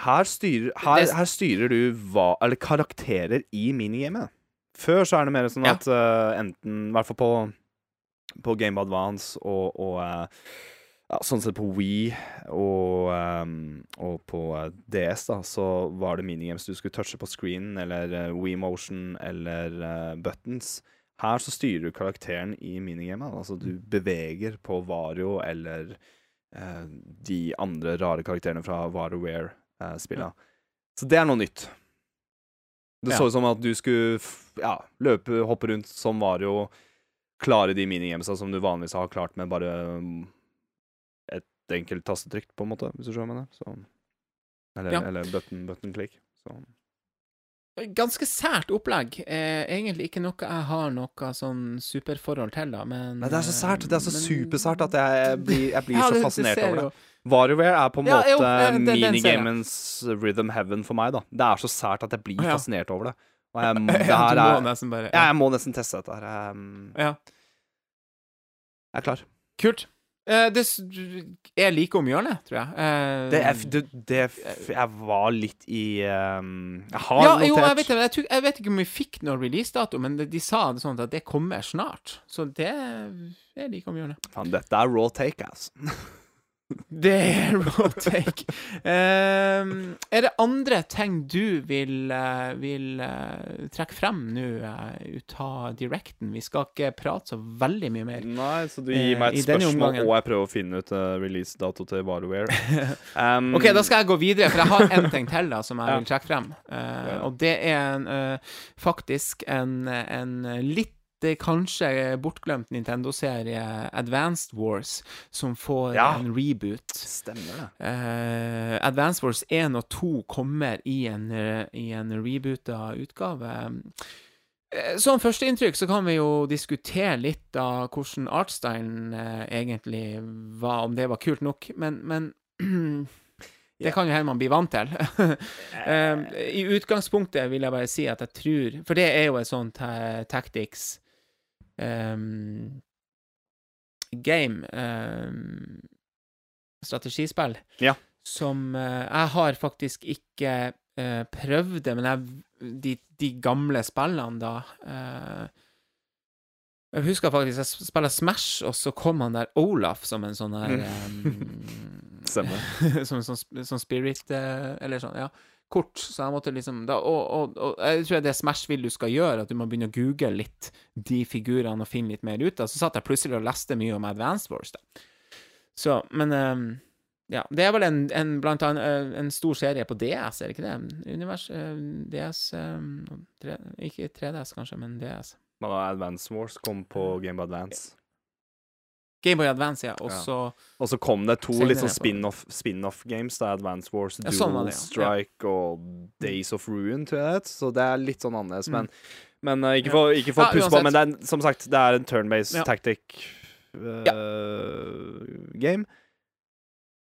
her styrer, her, her styrer du hva Eller karakterer i minigamet. Før så er det mer sånn Ja. at eh, enten I hvert fall på, på Game Advance og, og uh, ja, sånn sett på Wii og, um, og på DS, da, så var det minigames du skulle touche på screenen, eller uh, Wii Motion eller uh, buttons. Her så styrer du karakteren i minigamet. Altså du beveger på Vario eller de andre rare karakterene fra WarioWare-spillene. Så det er noe nytt. Det så ut som at du skulle ja, løpe, hoppe rundt som Mario, klare de minigamesa som du vanligvis har klart med bare um, et enkelt tastetrykk, på en måte, hvis du skjønner hva jeg mener. Eller, eller button, button click. Så. Ganske sært opplegg. Eh, egentlig ikke noe jeg har noe sånn superforhold til, da, men Nei, det er så sært. Det er så men- supersært at jeg blir, jeg blir [laughs] Ja, så det- det fascinert over det. jo- WarioWare er på en Ja, måte jo, eh, jeg. minigamens rhythm heaven for meg, da. Det er så sært at jeg blir Ja. fascinert over det. Og [laughs] jeg, det Ja, her må nesten bare jeg må nesten teste dette her. Um, ja. jeg er klar. Kult. Eh, det er like om hjørnet, tror jeg. Eh, Det er, det, det er Jeg var litt i um, Jeg har ja, notert jo, jeg vet, jeg, tror, jeg vet ikke om vi fikk noen releasedato, men de, de sa det sånn at det kommer snart. Så det er like om hjørnet. Faen, dette er raw take, ass. [laughs] Det er road take. Uh, er det andre ting du vil, uh, vil uh, trekke frem nå uh, ut av directen? Vi skal ikke prate så veldig mye mer. Nei, så du Eh, gir meg et spørsmål, og jeg prøver å finne ut releasedato til WarioWare. Um, [laughs] OK, da skal jeg gå videre, for jeg har en ting til da som jeg Ja. vil trekke frem. Eh, Og det er en, eh, faktisk en, en litt eh, kanskje bortglemt Nintendo-serie, Advanced Wars, som får Ja. en reboot. Stemmer det. Uh, Advanced Wars 1 og 2 kommer i en, eh, i en reboota utgave. Eh, Som førsteinntrykk så kan vi jo diskutere litt av hvordan artstylen uh, egentlig var, om det var kult nok, men, men [clears throat] det kan jo hende man blir vant til. um, [laughs] I utgangspunktet vil jeg bare si at jeg tror For det er jo et sånt uh, tactics um, game um, Strategispill. Ja. Som uh, Jeg har faktisk ikke uh, prøvd det, men jeg, de, de gamle spillene, da uh, Jeg husker faktisk jeg spilla Smash, og så kom han der Olaf som en sånn her um, [laughs] Stemmer. [laughs] som en sånn, sånn spirit Eller sånn, ja. Kort. Så jeg måtte liksom da, og, og, og jeg tror det Smash vil du skal gjøre, at du må begynne å google litt de figurene og finne litt mer ut av. Så satt jeg plutselig og leste mye om Advance Wars, da. Så, men um, ja. Det er vel en, en blant annet eh, en stor serie på DS, er det ikke det? Univers eh, DS um, tre, Ikke 3DS, kanskje, men DS. Men Advance Wars kom på Game of Advance. Gameboy Advance, ja. Og så Og så kom det to litt sånn spin-off spin-off games. da Advance Wars, Ja, Dual sånn det. Strike og Days of Ruin, tror jeg det het. Så det er litt sånn annerledes. Mm. Men, men eh, ikke for, ikke for å pusse på, men det er, som sagt, det er en turn-based tactic eh, game.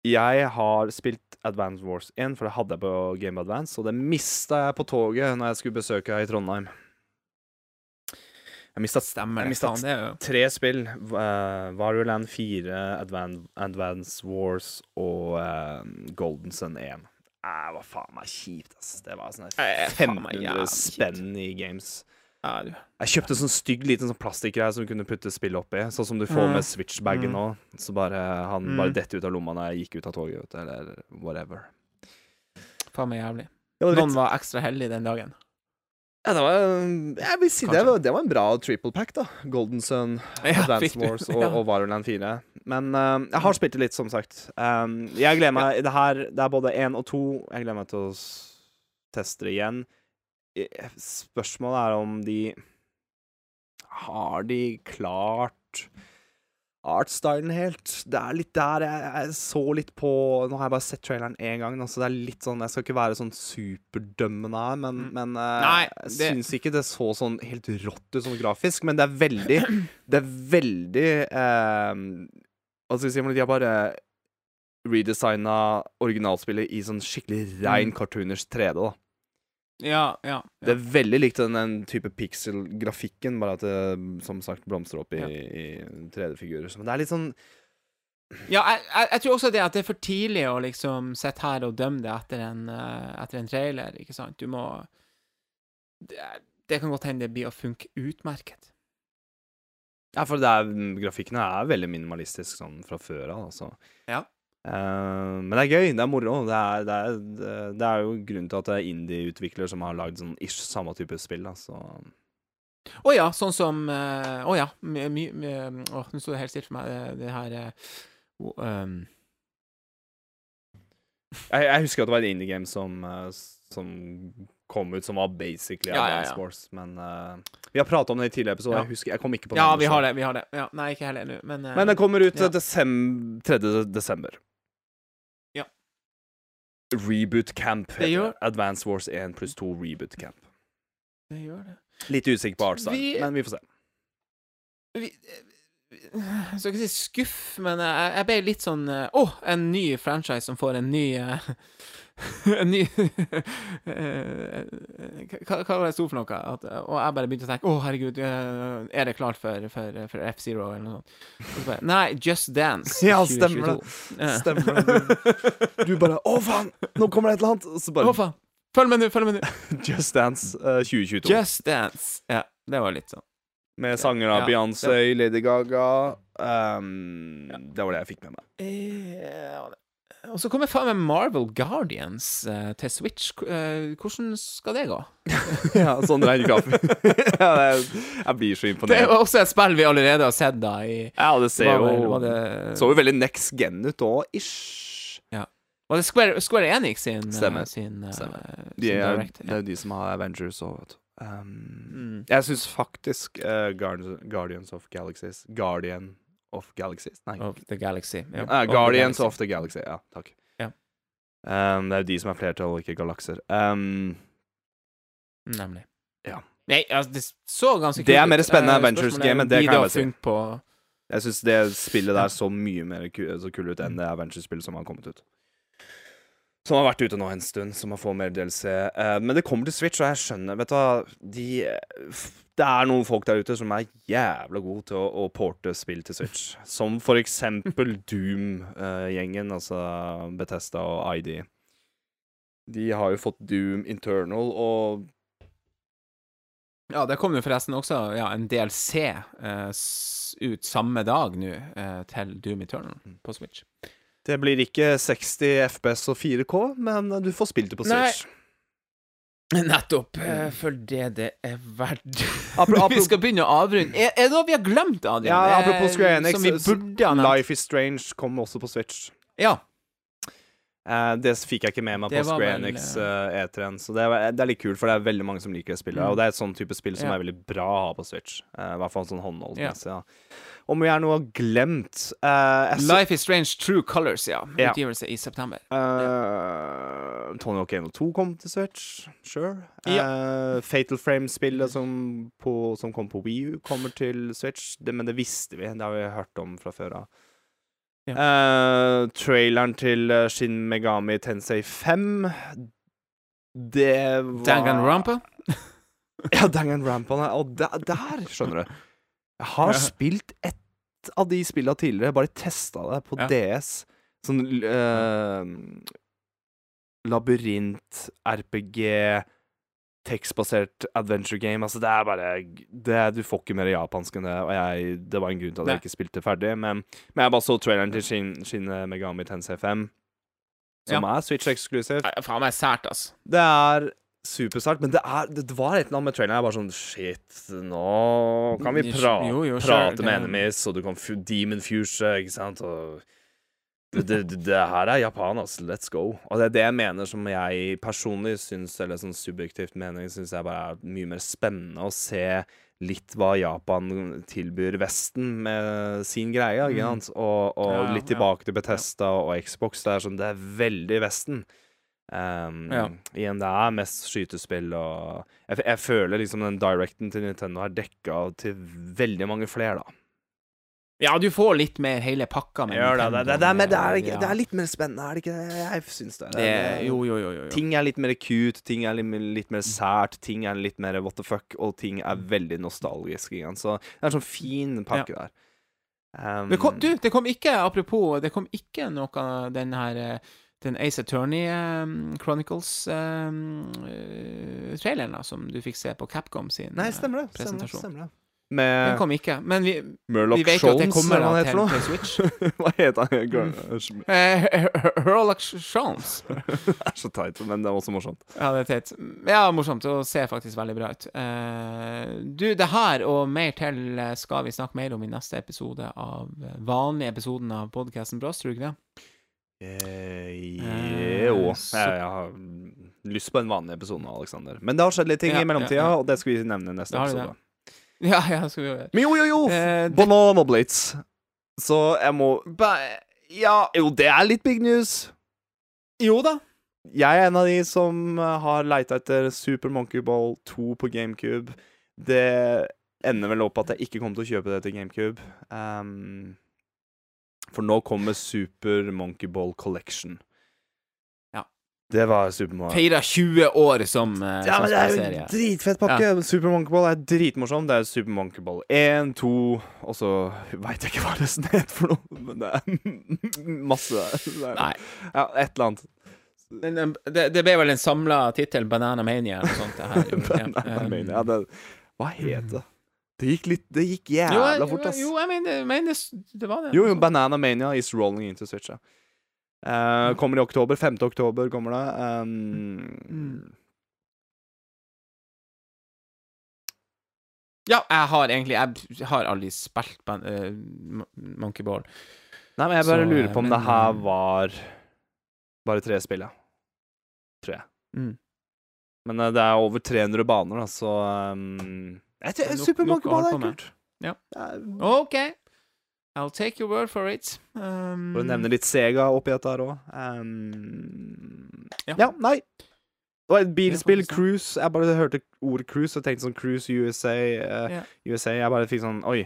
Jeg har spilt Advance Wars 1, for det hadde jeg på Game Advance, og det mista jeg på toget når jeg skulle besøke her i Trondheim. Jeg mista stemmer jeg det. det tre spill. Uh, Wario Land 4, Advan Advance Wars og uh, Golden Sun 1. Eh, hva faen meg kjipt, ass. Det var sånn her Eh, faen meg 1500 jævlig spenn i games. ja, du. Jeg kjøpte sånn stygg liten sånn plastikkgreie som du kunne putte spill oppi. Sånn som du får Mm. med Switch-bagen Mm. nå. Så bare han Mm. bare detter ut av lomma når jeg gikk ut av toget, vet du, eller whatever. Faen meg jævlig. Noen var ekstra heldige den dagen. Ja, det var Jeg vil si det var, det var en bra triple pack, da. Golden Sun, Ja, Advance Wars og, ja. og Wario 4. Men uh, jeg har spilt det litt, som sagt. Um, jeg gleder meg Det her Det er både én og to. Jeg gleder meg til å teste det igjen. Eh, Spørsmålet er om de Har de klart artstylen helt? Det er litt der jeg, jeg så litt på Nå har jeg bare sett traileren én gang, altså så det er litt sånn Jeg skal ikke være sånn superdømmende her, men, Mm. men eh, Nei, jeg det- syns ikke det så sånn helt rått ut sånn grafisk, men det er veldig Det er veldig eh, Hva skal vi si? De har bare redesigna originalspillet i sånn skikkelig rein Mm. cartooners 3D, da. Ja, ja. Det er veldig likt den, den type pixel-grafikken, bare at det som sagt blomstrer opp i, Ja. i 3D-figurer. Men det er litt sånn Ja, jeg, jeg, jeg tror også det at det er for tidlig å liksom sitte her og dømme det etter en, eh, etter en trailer, ikke sant? Du må det, det kan godt hende det blir å funke utmerket. Ja, for er, grafikkene er veldig minimalistisk sånn fra før av, altså. Ja. Eh, men det er gøy. Det er moro. Det er, det er, det- er jo grunnen til at det er indie-utviklere som har lagd sånn ish samme type spill, da, så Å ja, sånn som Å uh, oh ja. Mye my, my, oh, nå sto det helt stille for meg, det, det her uh, um, jeg, jeg husker at det var et indie-game som, eh, som kom ut som var basically Ja, ja, ja. Wars, men uh, Vi har pratet om det i tidligere episoder. Ja. Jeg husker, jeg kom ikke på det. Ja, vi har det. vi har det ja, Nei, ikke heller nå, men uh, Men det kommer ut ja. desem 3. desember. Reboot Camp. Det gjør- Advance Wars 1 pluss 2 Reboot Camp. det gjør det. Litt usikker på artstyle, Vi- men vi får se. vi, Jeg skal ikke si skuff, men jeg, jeg ble litt sånn Å, oh, en ny franchise som får en ny eh, [laughs] En ny [laughs] eh, Hva hva var det sto for noe? At, og jeg bare begynte å tenke Å, herregud, eh, er det klart for, for, for F-Zero eller noe sånt? Så bare, Nei, Just Dance. Ja, stemmer det. Ja. Stemmer det. Du bare 'Å, faen! Nå kommer det et eller annet!' Og så Å, faen! Følg med nå, følg med nå. [laughs] Just Dance uh, 2022. Just Dance. Ja, det var litt sånn. Med sanger av Ja, Beyoncé, Lady Gaga um, Det var det jeg fikk med meg. Ja, det- Og så kommer faen meg Marvel Guardians eh, til Switch. K- eh, hvordan skal det gå? [laughs] ja, sånn kaffe. [laughs] ja, det er, jeg blir så Det er imponert. jo også et spill vi allerede har sett, da. I, Ja, det ser var, vel, jo var, det, Så jo veldig next gen ut òg, ish. var det Square, Square Enix sin, eh, Stemmer. sin, eh, Stemmer. sin De er, direct? det er de som har Avengers òg, vet du. Um, Mm. Jeg syns faktisk eh, Guardians, Guardians of Galaxies Guardian of Galaxies? Nei. Of the Galaxy. Ja. Ah, Of the Guardians Galaxy. of the Galaxy. Ja, takk. Ja. Um, det er jo de som er flertall, ikke galakser. Um, Nemlig. Ja. Nei, altså, det så ganske kult Det er mer spennende Eh, Avengers-gamet, er, det kan jeg bare si. På, jeg syns det spillet der så mye mer kult så kul ut enn det Avengers-spillet som har kommet ut. Som har vært ute nå en stund, som har fått mer DLC. Uh, men det kommer til Switch, og jeg skjønner Vet du hva de, Det er noen folk der ute som er jævla gode til å, å porte spill til Switch. Som for eksempel [laughs] Doom-gjengen, altså Bethesda og ID. De har jo fått Doom Internal, og ja, det kom jo forresten også ja, en DLC uh, ut samme dag nå eh, til Doom Eternal Mm. på Switch. Det blir ikke 60 FPS og 4K, men du får spilt det på Nei. Switch. Nettopp. Følg For det det er verdt. Apro- [laughs] apro- vi skal begynne å avrunde. Er, er det noe vi har glemt, Adrian? Ja, Eh, apropos Square Enix, Som vi burde ha nevnt? Life is Strange kom også på Switch. Ja. Uh, det fikk jeg ikke med meg Det på Square Enix eh, E3-en, så det, var, det er litt kult, for det er veldig mange som liker det spillet. Mm. Og det er et sånn type spill som Ja. er veldig bra å ha på Switch. Eh, I hvert fall sånn håndholdsmessig. Ja. Om vi er noe glemt uh, Life is Strange True Colors, ja. Ja. Utgivelse i september. Eh, Tony Hawk 1 og 2 kom til Switch, sure. Eh, Fatal Frame-spillet som, som kom på Wii U, kommer til Switch. Det, men det visste vi, det har vi hørt om fra før av. Eh, traileren til Shin Megami Tensei 5 Det var Danganronpa? [laughs] Ja, Dangan Rampa. Og der, der, skjønner du. Jeg har Ja. spilt ett av de spillene tidligere, bare testa det på Ja. DS. Sånn uh, labyrint, RPG, tekstbasert adventure game. Altså, det er bare det, Du får ikke mer japansk enn det, og jeg, det var en grunn til at jeg ikke spilte ferdig. Men, men jeg bare så traileren til Shin, Shin Megami Tensei 5, som er Switch-eksklusivt. Faen meg sært, altså. Det er supersart, men det, er, det var et eller annet med traileren. Jeg bare sånn Shit, nå kan vi pra jo, jo, prate med enemies, og du kan fu demon fuse, ikke sant, og det, det, det, her er Japan, altså. Let's go. Og det er det jeg mener som jeg personlig syns, eller sånn subjektivt mening, syns jeg bare er mye mer spennende å se litt hva Japan tilbyr Vesten med sin greie, ikke Mm. sant? Og, og litt tilbake til Bethesda og Xbox. Det er sånn, det er veldig Vesten. Um, Ja. Igjen, det er mest skytespill og jeg, jeg føler liksom den directen til Nintendo er dekka til veldig mange flere, da. Ja, du får litt mer hele pakka med Gjør det. Det, det, det, er, det, er, det er litt mer spennende, er det ikke det? Jeg syns det. Det- Jo, jo, jo, jo. jo. Ting er litt mer cute, ting er litt, litt mer sært, ting er litt mer what the fuck, og ting er veldig nostalgisk. igjen. Så det er en sånn fin pakke der. Um, Det kom, du, det kom ikke, apropos, det kom ikke noe av den her eh, den Ace Attorney um, Chronicles-traileren da, som du fikk se på Capcom sin Nei, eh, stemmer det. Presentasjon. stemmer det. Den kom ikke, men vi, Murloch vi vet jo at det kommer da til, noe. til Switch. [laughs] Hva heter han? Gr- Eh, Herlock Shones. [laughs] Det er så teit, men det er også morsomt. Ja, det er teit. Ja, morsomt, og ser faktisk veldig bra ut. Uh, du, det her og mer til eh, skal vi snakke mer om i neste episode av eh, vanlige episoden av podcasten Bråstrug, det? Eh, jo. Jeg, jeg har lyst på en vanlig episode nå, Alexander. Men det har skjedd litt ting i mellomtida, og det skal vi nevne i neste episode. [laughs] Ja, ja, skal vi gjøre. Men jo, jo, jo! Eh, det- Banana Blitz. Så jeg må Ja, jo, det er litt big news. Jo da. Jeg er en av de som eh, har leita etter Super Monkey Ball 2 på GameCube. Det ender vel opp at jeg ikke kommer til å kjøpe det til GameCube. Ehm, for nå kommer Super Monkey Ball Collection. Ja. Det var Super Mario. Feira 20 år som, uh, Ja, men det er jo en dritfett pakke. Super Monkey Ball er dritmorsom. Det er Super Monkey Ball 1, 2 Og så veit jeg ikke hva resten het for noe, men det er [laughs] masse. Det er, Nei. ja, et eller annet. Eh, det, det ble vel en samla tittel, Banana Mania eller noe sånt. Det her. [laughs] Banana Um, Mania, det, hva het det? Det gikk litt Det gikk jo, jævla jeg- fort, ass. Jo, jeg mener, mener det, var det. Jo, jo, Banana Mania is rolling into Switch. Ja. Eh, kommer i oktober. 5. oktober kommer det. Um, Mm. Ja, jeg har egentlig Jeg har aldri spilt eh, Monkey Ball. Nei, men jeg bare Så, lurer på om men, det her eh, var bare tre spill, ja. Tror jeg. Mm. Men det er over 300 baner, da, så um, jeg tror, Det er Super Monkey Ball er på med. kult. Ja. OK. I'll take your word for it. Um, For å nevne litt Sega oppi dette her òg. Um, Ja. ja. nei. Det var et bilspill. Cruise. Jeg bare hørte ordet Cruise og tenkte sånn Cruise USA. Uh, yeah. USA. Jeg bare fikk sånn Oi.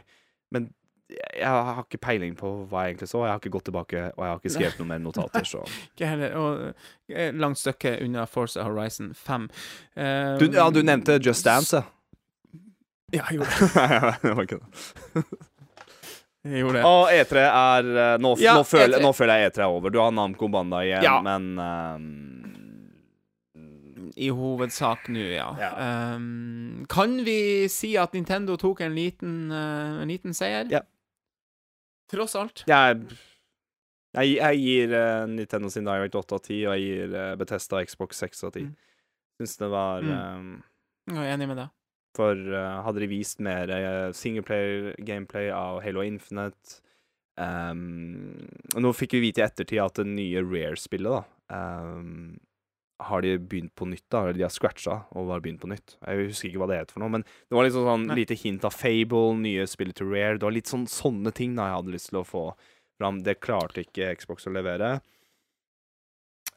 Men jeg, har ikke peiling på hva jeg egentlig så. Jeg har ikke gått tilbake, og jeg har ikke skrevet noen mer notater, så [laughs] Ikke heller. Og eh, langt stykke unna Forza Horizon 5. Um, du, Ja, du nevnte Just Dance, ja. Ja, jeg gjorde det. [laughs] Nei, det var ikke det. Jeg gjorde det. Og E3 er eh, nå, Ja, nå, føler, E3. nå føler jeg E3 er over. Du har Namco Banda igjen, Ja. men um... I hovedsak nå, ja. Ja. Um, kan vi si at Nintendo tok en liten, uh, en liten seier? Ja. Tross alt. jeg, jeg, jeg gir uh, Nintendo sin Direct 8 av 10, og jeg gir uh, Betesta Xbox 6 av 10. Mm. Syns det var Mm. um... Jeg er enig med deg. For uh, hadde de vist mer uh, singleplayer-gameplay av Halo Infinite um, nå fikk vi vite i ettertid at det nye Rare-spillet, da um, Har de begynt på nytt, da? Eller de har scratcha og bare begynt på nytt. Jeg husker ikke hva det het for noe, men det var liksom sånn Nei. lite hint av Fable, nye spillet til Rare. Det var litt sånn sånne ting da jeg hadde lyst til å få fram. Det klarte ikke Xbox å levere.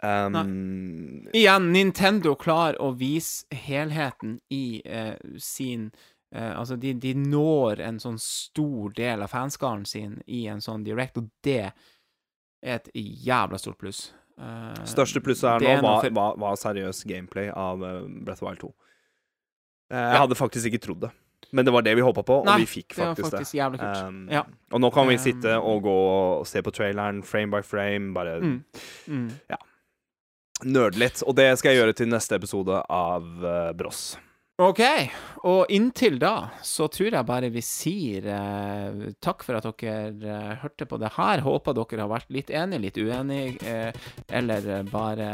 Ehm, Igjen, Nintendo klarer å vise helheten i eh, sin eh, Altså, de, de når en sånn stor del av fanskaren sin i en sånn direct, og det er et jævla stort pluss. Uh, Største plusset her nå var, for- var, var seriøs gameplay av uh, Breath of Wild 2. Eh, jeg Ja. hadde faktisk ikke trodd det. Men det var det vi håpa på, og Nei, vi fikk det var faktisk det. faktisk. Um, Ja. Og nå kan vi Um, sitte og gå og se på traileren frame by frame, bare Mm. Mm. Nerde litt. Og det skal jeg gjøre til neste episode av uh, Bross. OK. Og inntil da så tror jeg bare vi sier eh, takk for at dere eh, hørte på det her. Håper dere har vært litt enige, litt uenige, eh, eller eh, bare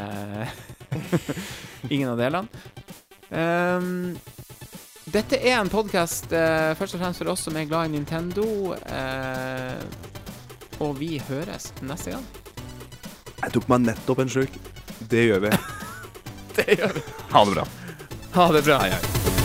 [laughs] ingen av delene. Um, dette er en podkast eh, først og fremst for oss som er glad i Nintendo. eh, og vi høres neste gang. Jeg tok meg nettopp en slurk. Det gjør vi. [laughs] Det gjør vi. Ha det bra. Ha det bra. Hei, hei.